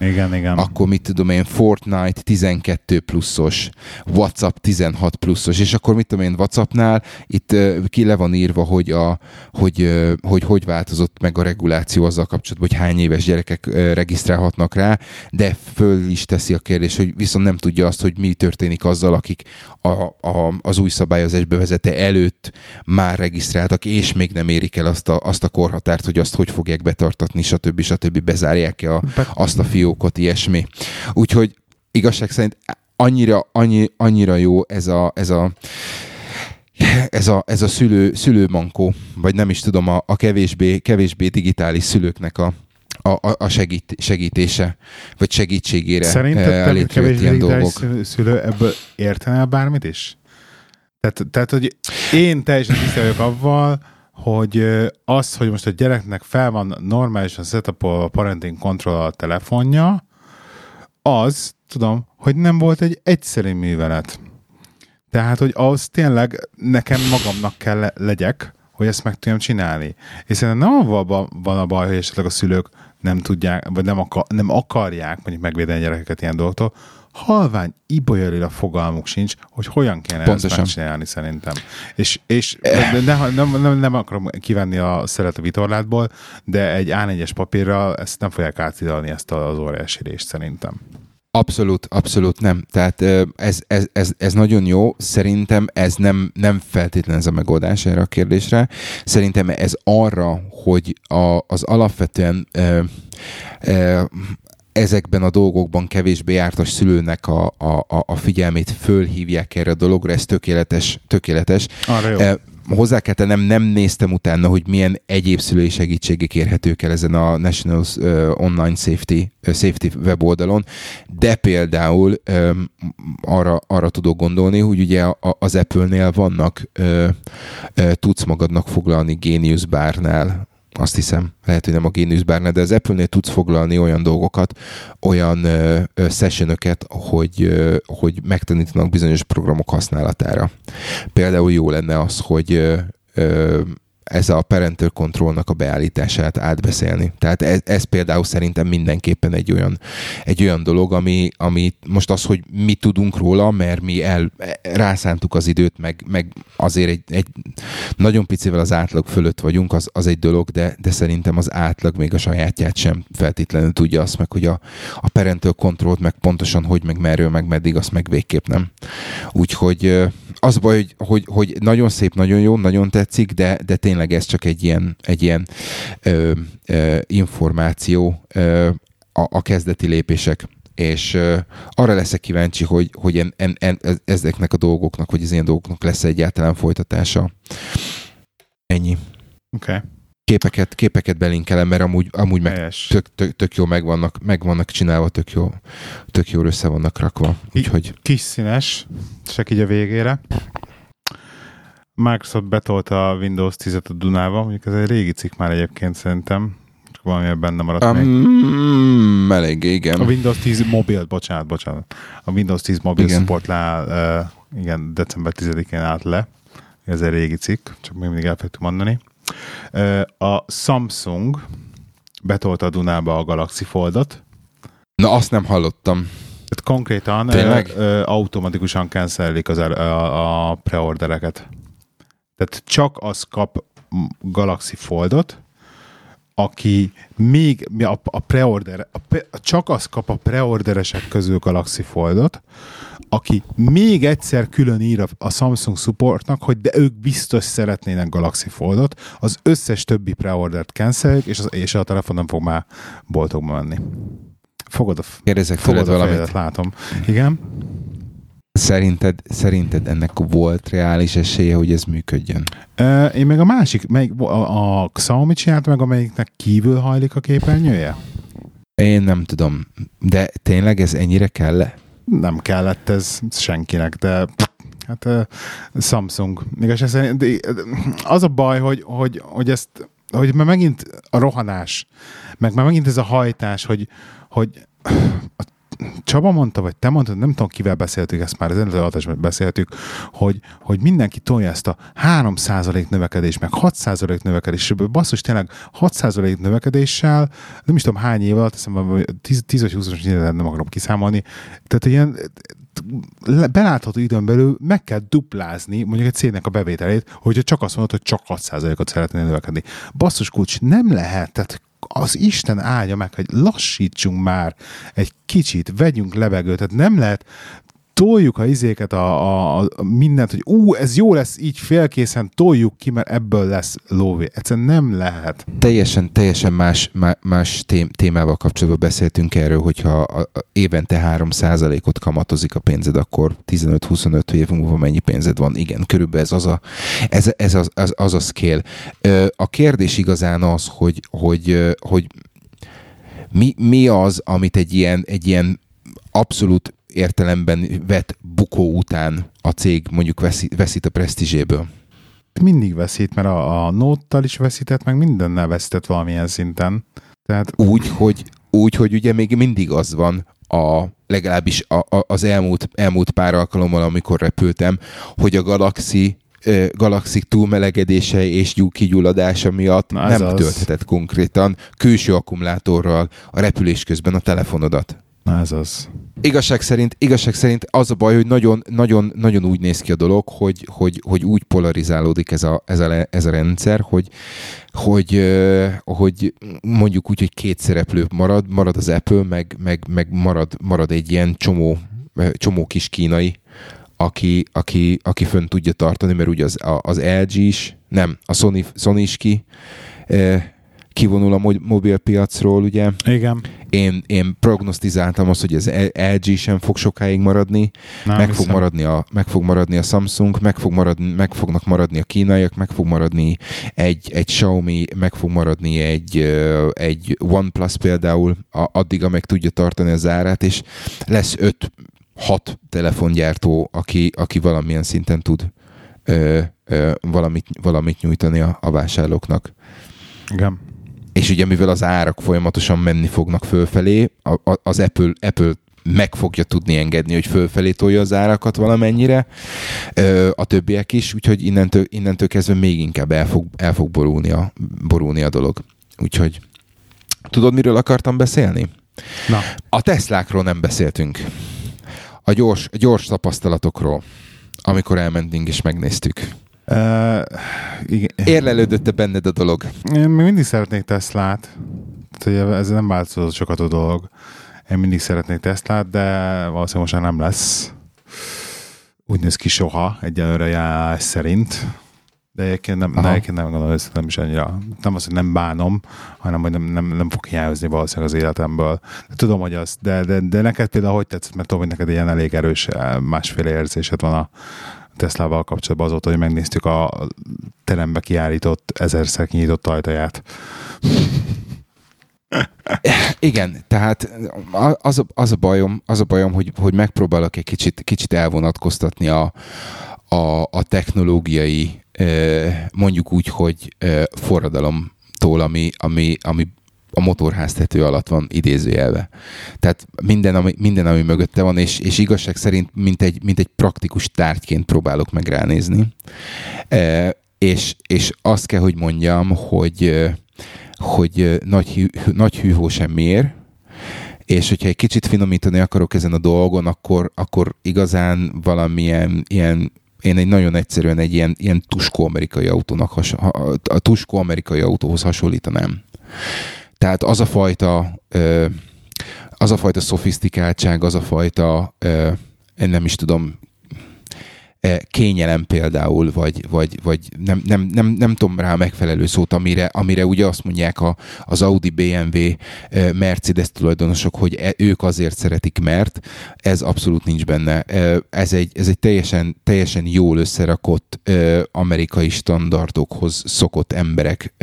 Igen, igen. Akkor mit tudom én, Fortnite 12 pluszos, WhatsApp 16 pluszos, és akkor mit tudom én, WhatsAppnál itt uh, ki le van írva, hogy, a, hogy, uh, hogy hogy változott meg a reguláció azzal kapcsolatban, hogy hány éves gyerekek uh, regisztrálhatnak rá, de föl is teszi a kérdés, hogy viszont nem tudja azt, hogy mi történik azzal, akik a, a, az új szabályozás bevezete előtt már regisztráltak, és még nem érik el azt a, azt a korhatárt, hogy azt hogy fogják betartatni, stb. stb. bezárják-e a, azt a fiókot, ilyesmi. Úgyhogy igazság szerint annyira, annyi, annyira jó ez a, ez a ez a, ez a szülő, szülőmankó, vagy nem is tudom, a, a kevésbé, kevésbé digitális szülőknek a, a, a- segít, segítése, vagy segítségére eh, Szerinted kevésbé ilyen dolgok. szülő- ebből értene bármit is? Tehát, tehát, hogy én teljesen tiszta vagyok avval, hogy az, hogy most a gyereknek fel van normálisan setup a parenting control a telefonja, az, tudom, hogy nem volt egy egyszerű művelet. Tehát, hogy az tényleg nekem magamnak kell le- legyek, hogy ezt meg tudjam csinálni. És szerintem nem avval van a baj, hogy esetleg a szülők nem tudják, vagy nem, akar, nem akarják mondjuk megvédeni a gyerekeket ilyen dolgoktól, halvány ibolyarira fogalmuk sincs, hogy hogyan kéne Pontosan. ezt megcsinálni szerintem. És, és de ne, nem, nem, nem akarom kivenni a szeret a vitorlátból, de egy A4-es papírral ezt nem fogják átidalni ezt az óriási részt szerintem. Abszolút, abszolút nem. Tehát ez, ez, ez, ez nagyon jó. Szerintem ez nem, nem feltétlen ez a megoldás erre a kérdésre. Szerintem ez arra, hogy a, az alapvetően ö, ö, ezekben a dolgokban kevésbé jártas szülőnek a, a, a- figyelmét fölhívják erre a dologra, ez tökéletes, tökéletes. Arra jó. Eh, hozzá kell tennem, nem néztem utána, hogy milyen egyéb szülői segítségek érhetők el ezen a National Online Safety, Safety weboldalon, de például um, arra, arra tudok gondolni, hogy ugye az Apple-nél vannak, uh, uh, tudsz magadnak foglalni Genius bárnál azt hiszem, lehet, hogy nem a Genius bárnál, de az Apple-nél tudsz foglalni olyan dolgokat, olyan ö, sessionöket, hogy, hogy megtanítanak bizonyos programok használatára. Például jó lenne az, hogy ö, ez a parental controlnak a beállítását átbeszélni. Tehát ez, ez például szerintem mindenképpen egy olyan, egy olyan dolog, ami, ami most az, hogy mi tudunk róla, mert mi el, rászántuk az időt, meg, meg azért egy, egy nagyon picivel az átlag fölött vagyunk, az, az egy dolog, de, de szerintem az átlag még a sajátját sem feltétlenül tudja azt meg, hogy a, a parental controlt meg pontosan hogy, meg merről, meg meddig, azt meg végképp nem. Úgyhogy az baj, hogy, hogy, hogy nagyon szép, nagyon jó, nagyon tetszik, de, de tényleg ez csak egy ilyen, egy ilyen ö, ö, információ ö, a, a kezdeti lépések és ö, arra leszek kíváncsi, hogy, hogy en, en, en, ezeknek a dolgoknak, vagy az ilyen dolgoknak lesz egyáltalán folytatása. Ennyi. Oké. Okay. Képeket, képeket belinkelem, mert amúgy, amúgy meg tök, tök, tök jó meg vannak, meg vannak csinálva, tök jó, tök jó össze vannak rakva. Úgyhogy... Kis színes, csak így a végére. Microsoft betolta a Windows 10-et a Dunába, mondjuk ez egy régi cikk már egyébként szerintem, csak valami benne maradt um, még. Elég, igen. A Windows 10 mobil, bocsánat, bocsánat. A Windows 10 mobil igen. support le, uh, igen, december 10-én állt le. Ez egy régi cikk, csak még mindig elfelejtünk mondani. Uh, a Samsung betolta a Dunába a Galaxy Foldot. Na, azt nem hallottam. Tehát konkrétan Tényleg? Uh, automatikusan cancelik az, a, a preordereket. Tehát csak az kap Galaxy Foldot, aki még a, a preorder, a pre, csak az kap a preorderesek közül Galaxy Foldot, aki még egyszer külön ír a, a Samsung supportnak, hogy de ők biztos szeretnének Galaxy Foldot, az összes többi preordert canceljük, és, az, és a telefon nem fog már boltokba menni. Fogod a, Kérdezek fogod a valamit. Fejedet, látom. Igen? Szerinted, szerinted ennek volt reális esélye, hogy ez működjön? Uh, én meg a másik, melyik, a, a Xiaomi csinált meg, amelyiknek kívül hajlik a képernyője? Én nem tudom, de tényleg ez ennyire kell -e? Nem kellett ez senkinek, de hát uh, Samsung. Igaz, az a baj, hogy, hogy, hogy ezt hogy már megint a rohanás, meg már megint ez a hajtás, hogy, hogy Csaba mondta, vagy te mondtad, nem tudom, kivel beszéltük ezt már, az előző adásban beszéltük, hogy, hogy mindenki tolja ezt a 3% növekedés, meg 6% növekedés, és basszus, tényleg 6% növekedéssel, nem is tudom hány év alatt, hiszem, 10, 10 vagy 20 nem akarom kiszámolni, tehát ilyen belátható időn belül meg kell duplázni mondjuk egy cégnek a bevételét, hogyha csak azt mondod, hogy csak 6%-ot szeretnél növekedni. Basszus kulcs, nem lehet, tehát az Isten áldja meg, hogy lassítsunk már egy kicsit, vegyünk levegőt, tehát nem lehet toljuk a izéket, a, a, a mindent, hogy ú, ez jó lesz, így félkészen toljuk ki, mert ebből lesz lóvé. Egyszerűen nem lehet. Teljesen, teljesen más, más témával kapcsolatban beszéltünk erről, hogyha a, a évente 3%-ot kamatozik a pénzed, akkor 15-25 év múlva mennyi pénzed van. Igen, körülbelül ez az a, ez, ez az, az, az a scale. A kérdés igazán az, hogy, hogy, hogy mi, mi az, amit egy ilyen, egy ilyen abszolút értelemben vett bukó után a cég mondjuk veszít, veszít a presztízséből? Mindig veszít, mert a, a nóttal is veszített, meg mindennel veszített valamilyen szinten. Tehát... Úgy, hogy, úgy, hogy ugye még mindig az van, a, legalábbis a, a, az elmúlt, elmúlt pár alkalommal, amikor repültem, hogy a Galaxy galaxik túlmelegedése és kigyulladása miatt Na nem az. tölthetett konkrétan külső akkumulátorral a repülés közben a telefonodat. Na ez az. Igazság szerint, igazság szerint az a baj, hogy nagyon, nagyon, nagyon úgy néz ki a dolog, hogy, hogy, hogy úgy polarizálódik ez a, ez a, ez a rendszer, hogy, hogy, hogy mondjuk úgy, hogy két szereplő marad, marad az Apple, meg, meg, meg marad, marad egy ilyen csomó, csomó kis kínai, aki, aki, aki fönn tudja tartani, mert ugye az, az LG is, nem, a Sony, Sony is ki, kivonul a mobilpiacról, ugye? Igen. Én, én prognosztizáltam azt, hogy az LG sem fog sokáig maradni, Nem meg fog maradni, a, meg fog maradni a Samsung, meg, fog maradni, meg fognak maradni a kínaiak, meg fog maradni egy, egy Xiaomi, meg fog maradni egy, egy OnePlus például, addig, amíg tudja tartani az árát, és lesz öt hat telefongyártó, aki, aki valamilyen szinten tud ö, ö, valamit, valamit nyújtani a, a vásárlóknak. Igen. És ugye mivel az árak folyamatosan menni fognak fölfelé, az Apple, Apple meg fogja tudni engedni, hogy fölfelé tolja az árakat valamennyire, a többiek is, úgyhogy innentől, innentől kezdve még inkább el fog, el fog borulni, a, borulni a dolog. Úgyhogy tudod, miről akartam beszélni? Na. A Teslákról nem beszéltünk a gyors, gyors tapasztalatokról, amikor elmentünk és megnéztük. Uh, igen. Érlelődött-e benned a dolog? Én még mindig szeretnék Teslát. Ez nem változott sokat a dolog. Én mindig szeretnék Teslát, de valószínűleg most nem lesz. Úgy néz ki soha, egyelőre járás szerint. De egyébként nem, de egyébként nem gondolom, hogy nem is annyira. Nem az, hogy nem bánom, hanem hogy nem, nem, nem fog hiányozni valószínűleg az életemből. De tudom, hogy az, de, de, de neked például hogy tetszett, mert tudom, hogy neked ilyen elég erős eh, másféle érzésed van a Teslával kapcsolatban azóta, hogy megnéztük a terembe kiállított, ezerszer kinyitott ajtaját. Igen, tehát az a, az a bajom, az a bajom hogy, hogy megpróbálok egy kicsit, kicsit elvonatkoztatni a, a, a technológiai mondjuk úgy, hogy forradalomtól, ami, ami, ami a motorháztető alatt van idézőjelve. Tehát minden, ami, minden, ami mögötte van, és, és igazság szerint mint egy, mint egy praktikus tárgyként próbálok meg ránézni. E, és, és azt kell, hogy mondjam, hogy, hogy nagy, hű, nagy hűhó semmiért, és hogyha egy kicsit finomítani akarok ezen a dolgon, akkor, akkor igazán valamilyen ilyen én egy nagyon egyszerűen egy ilyen, ilyen tuskó amerikai autónak, a tuskó amerikai autóhoz hasonlítanám. Tehát az a fajta az a fajta szofisztikáltság, az a fajta én nem is tudom, E, kényelem például, vagy, vagy, vagy nem, nem, nem, nem tudom rá megfelelő szót, amire, amire ugye azt mondják a, az Audi, BMW, Mercedes tulajdonosok, hogy e, ők azért szeretik, mert ez abszolút nincs benne. Ez egy, ez egy teljesen, teljesen jól összerakott amerikai standardokhoz szokott emberek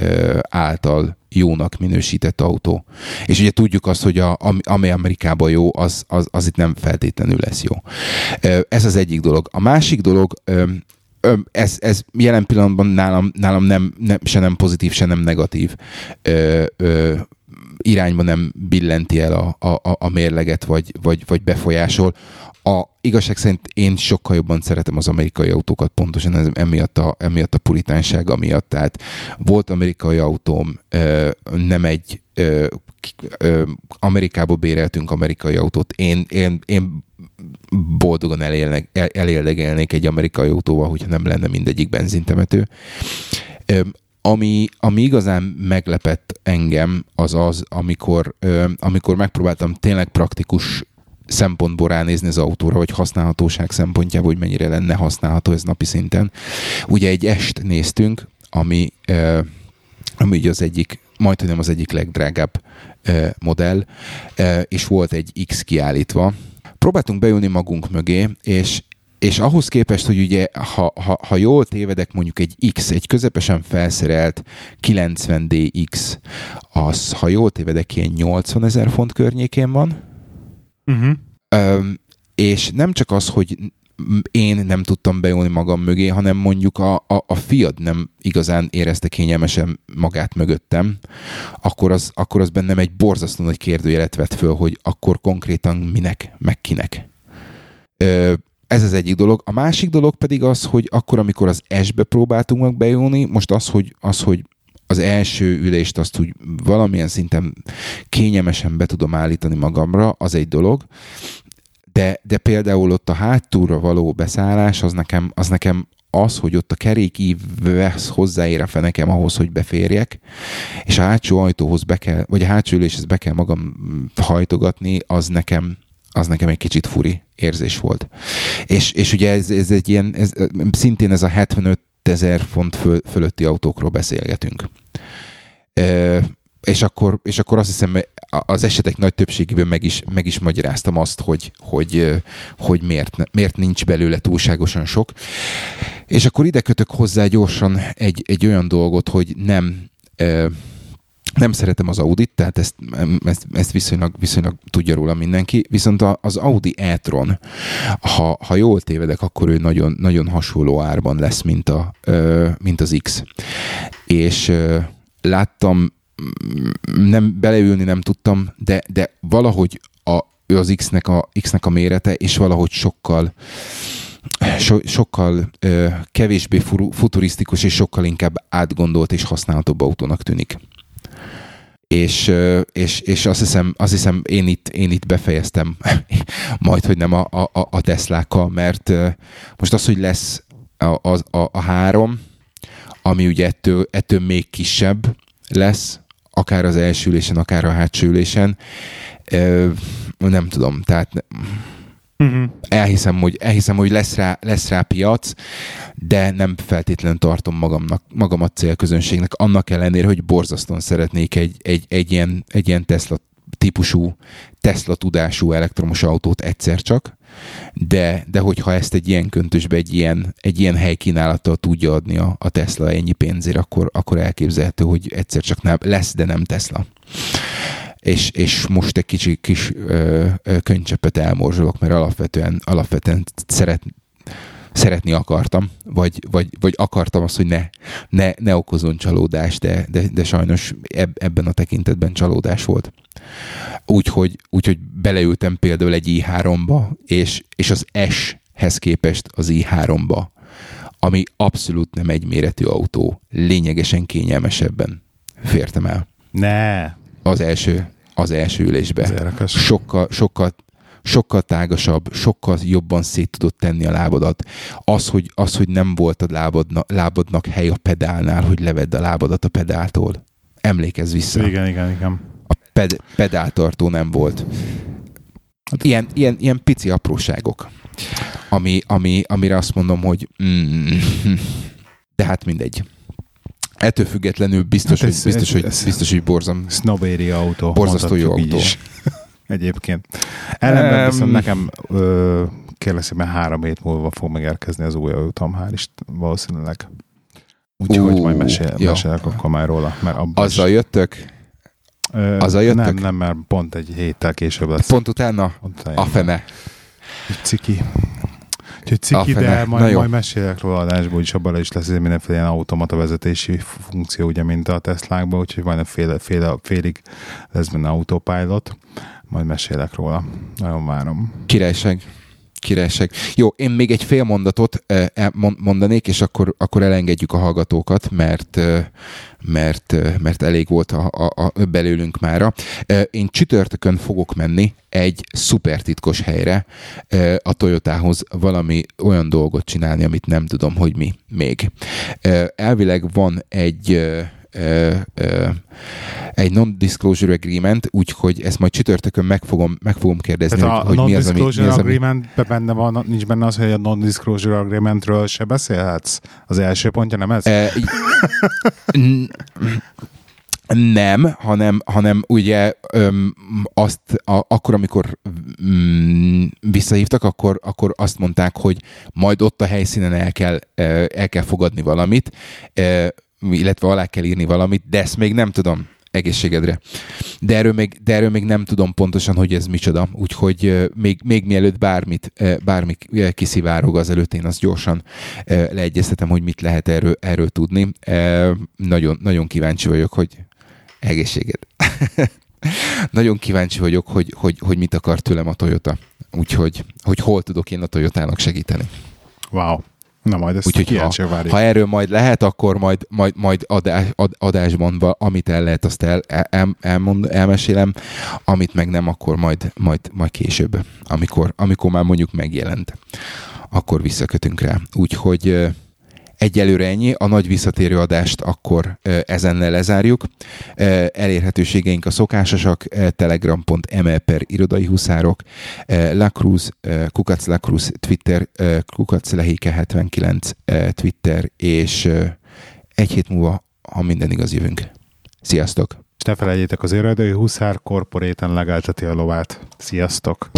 által jónak minősített autó. És ugye tudjuk azt, hogy a, ami Amerikában jó, az, az, az itt nem feltétlenül lesz jó. Ez az egyik dolog. A másik dolog, ez, ez jelen pillanatban nálam, nálam nem, nem, se nem pozitív, se nem negatív ö, irányba nem billenti el a, a, a mérleget, vagy, vagy, vagy befolyásol a igazság szerint én sokkal jobban szeretem az amerikai autókat, pontosan ez, emiatt, a, emiatt a puritánsága miatt. Tehát volt amerikai autóm, nem egy Amerikába béreltünk amerikai autót. Én, én, én boldogan elélnek, elérdegelnék egy amerikai autóval, hogyha nem lenne mindegyik benzintemető. Ami, ami igazán meglepett engem, az az, amikor, amikor megpróbáltam tényleg praktikus szempontból ránézni az autóra, vagy használhatóság szempontjából, hogy mennyire lenne használható ez napi szinten. Ugye egy est néztünk, ami, ami ugye az egyik, majdnem az egyik legdrágább modell, és volt egy X kiállítva. Próbáltunk beülni magunk mögé, és, és ahhoz képest, hogy ugye, ha, ha, ha jól tévedek, mondjuk egy X, egy közepesen felszerelt 90DX, az, ha jól tévedek, ilyen 80 ezer font környékén van, Uh-huh. Öm, és nem csak az, hogy én nem tudtam bejönni magam mögé, hanem mondjuk a, a, a fiad nem igazán érezte kényelmesen magát mögöttem, akkor az, akkor az bennem egy borzasztó nagy kérdőjelet vett föl, hogy akkor konkrétan minek, meg kinek. Ö, ez az egyik dolog. A másik dolog pedig az, hogy akkor, amikor az S-be próbáltunk meg bejönni, most az, hogy, az, hogy az első ülést azt úgy valamilyen szinten kényelmesen be tudom állítani magamra, az egy dolog, de, de például ott a hátulra való beszállás, az nekem, az nekem az, hogy ott a kerékív vesz hozzáér a fenekem ahhoz, hogy beférjek, és a hátsó ajtóhoz be kell, vagy a hátsó üléshez be kell magam hajtogatni, az nekem, az nekem egy kicsit furi érzés volt. És, és ugye ez, ez egy ilyen, ez, szintén ez a 75 ezer font föl, fölötti autókról beszélgetünk. és akkor, és akkor azt hiszem, az esetek nagy többségében meg is, meg is magyaráztam azt, hogy, hogy, hogy miért, miért nincs belőle túlságosan sok. És akkor ide kötök hozzá gyorsan egy, egy olyan dolgot, hogy nem nem szeretem az Audit, tehát ezt, ezt, ezt viszonylag, viszonylag tudja róla mindenki, viszont az Audi e-tron, ha, ha jól tévedek, akkor ő nagyon, nagyon hasonló árban lesz, mint, a, mint az X. És láttam, nem beleülni nem tudtam, de, de valahogy a, ő az X-nek a, X-nek a mérete, és valahogy sokkal so, sokkal ö, kevésbé futurisztikus, és sokkal inkább átgondolt és használhatóbb autónak tűnik és, és, és azt, hiszem, azt hiszem én itt, én itt befejeztem majd, hogy nem a, a, a Teslákkal, mert most az, hogy lesz a, a, a, három, ami ugye ettől, ettől még kisebb lesz, akár az első ülésen, akár a hátsó ülésen, nem tudom, tehát Uh-huh. Elhiszem, hogy, elhiszem, hogy lesz, rá, lesz rá piac, de nem feltétlenül tartom magamnak, magamat célközönségnek, annak ellenére, hogy borzasztóan szeretnék egy, egy, egy, ilyen, egy ilyen Tesla típusú, Tesla tudású elektromos autót egyszer csak, de, de hogyha ezt egy ilyen köntösbe, egy ilyen, egy ilyen helykínálattal tudja adni a, a Tesla ennyi pénzért, akkor, akkor elképzelhető, hogy egyszer csak nem, lesz, de nem Tesla és, és most egy kicsi kis ö, ö, könycsepet elmorzsolok, mert alapvetően, alapvetően szeret, szeretni akartam, vagy, vagy, vagy akartam azt, hogy ne, ne, ne okozon csalódást, de, de, de sajnos eb, ebben a tekintetben csalódás volt. Úgyhogy, úgyhogy beleültem például egy i3-ba, és, és az S-hez képest az i3-ba, ami abszolút nem egy méretű autó, lényegesen kényelmesebben fértem el. Ne! Az első, az első ülésbe. Sokkal, sokkal, sokkal tágasabb, sokkal jobban szét tudod tenni a lábadat. Az, hogy, az, hogy nem volt a lábadna, lábadnak hely a pedálnál, hogy levedd a lábadat a pedáltól. Emlékezz vissza. Igen, igen, igen. A ped, pedáltartó nem volt. Hát- ilyen, ilyen, ilyen pici apróságok, ami, ami, amire azt mondom, hogy mm, de hát mindegy. Ettől függetlenül biztos, hát ez, hogy, biztos, ez, hogy, ez biztos, hogy borzam. Snobéri autó. Borzasztó jó autó. Is. Egyébként. Ellenben um, viszont nekem ö, kérlek szépen három hét múlva fog megérkezni az új autóm, hál' is valószínűleg. Úgyhogy majd mesél, jó. mesélek akkor már róla. Mert Azzal is, jöttök? Ö, Azzal jöttök? Nem, nem, mert pont egy héttel később lesz. Pont utána? Pont utána. A fene. Ciki. Úgyhogy ciki, de majd, majd mesélek róla adásból, és abban is lesz mindenféle ilyen automata vezetési funkció, ugye, mint a Teslákban, úgyhogy majd fél, fél, félig lesz benne autopilot, majd mesélek róla. Nagyon várom. Királyság. Királyság. Jó, én még egy fél mondatot mondanék, és akkor, akkor elengedjük a hallgatókat, mert, mert, mert elég volt a, a, a belőlünk mára. Én csütörtökön fogok menni egy szuper titkos helyre a Toyotához valami olyan dolgot csinálni, amit nem tudom, hogy mi még. Elvileg van egy egy non-disclosure agreement, úgyhogy ezt majd csütörtökön meg fogom, meg fogom kérdezni, Tehát hogy, a hogy mi az, ami... mi az, agreement ami... benne van, nincs benne az, hogy a non-disclosure agreementről se beszélhetsz? Az első pontja nem ez? E, nem, hanem, hanem ugye öm, azt, a, akkor, amikor mm, visszahívtak, akkor, akkor azt mondták, hogy majd ott a helyszínen el kell, el kell fogadni valamit, illetve alá kell írni valamit, de ezt még nem tudom egészségedre. De erről még, de erről még nem tudom pontosan, hogy ez micsoda, úgyhogy még, még mielőtt bármit, bármi kiszivárog azelőtt, én azt gyorsan leegyeztetem, hogy mit lehet erről, erről tudni. Nagyon, nagyon kíváncsi vagyok, hogy egészséged. nagyon kíváncsi vagyok, hogy, hogy, hogy mit akar tőlem a Toyota. Úgyhogy, hogy hol tudok én a Toyotának segíteni. Wow. Na majd ezt Úgyhogy ha, ha erről majd lehet, akkor majd, majd, majd adás, ad, adásban, amit el lehet, azt el, el, elmond, elmesélem, amit meg nem, akkor majd, majd, majd később, amikor, amikor már mondjuk megjelent, akkor visszakötünk rá. Úgyhogy Egyelőre ennyi, a nagy visszatérő adást akkor ezennel lezárjuk. Elérhetőségeink a szokásosak, telegram.me per irodai huszárok, Lacruz, Kukac Lacruz Twitter, Kukac Lehéke 79 Twitter, és egy hét múlva, ha minden igaz, jövünk. Sziasztok! És ne felejtjétek az erdői huszár korporéten legelteti a lovát. Sziasztok!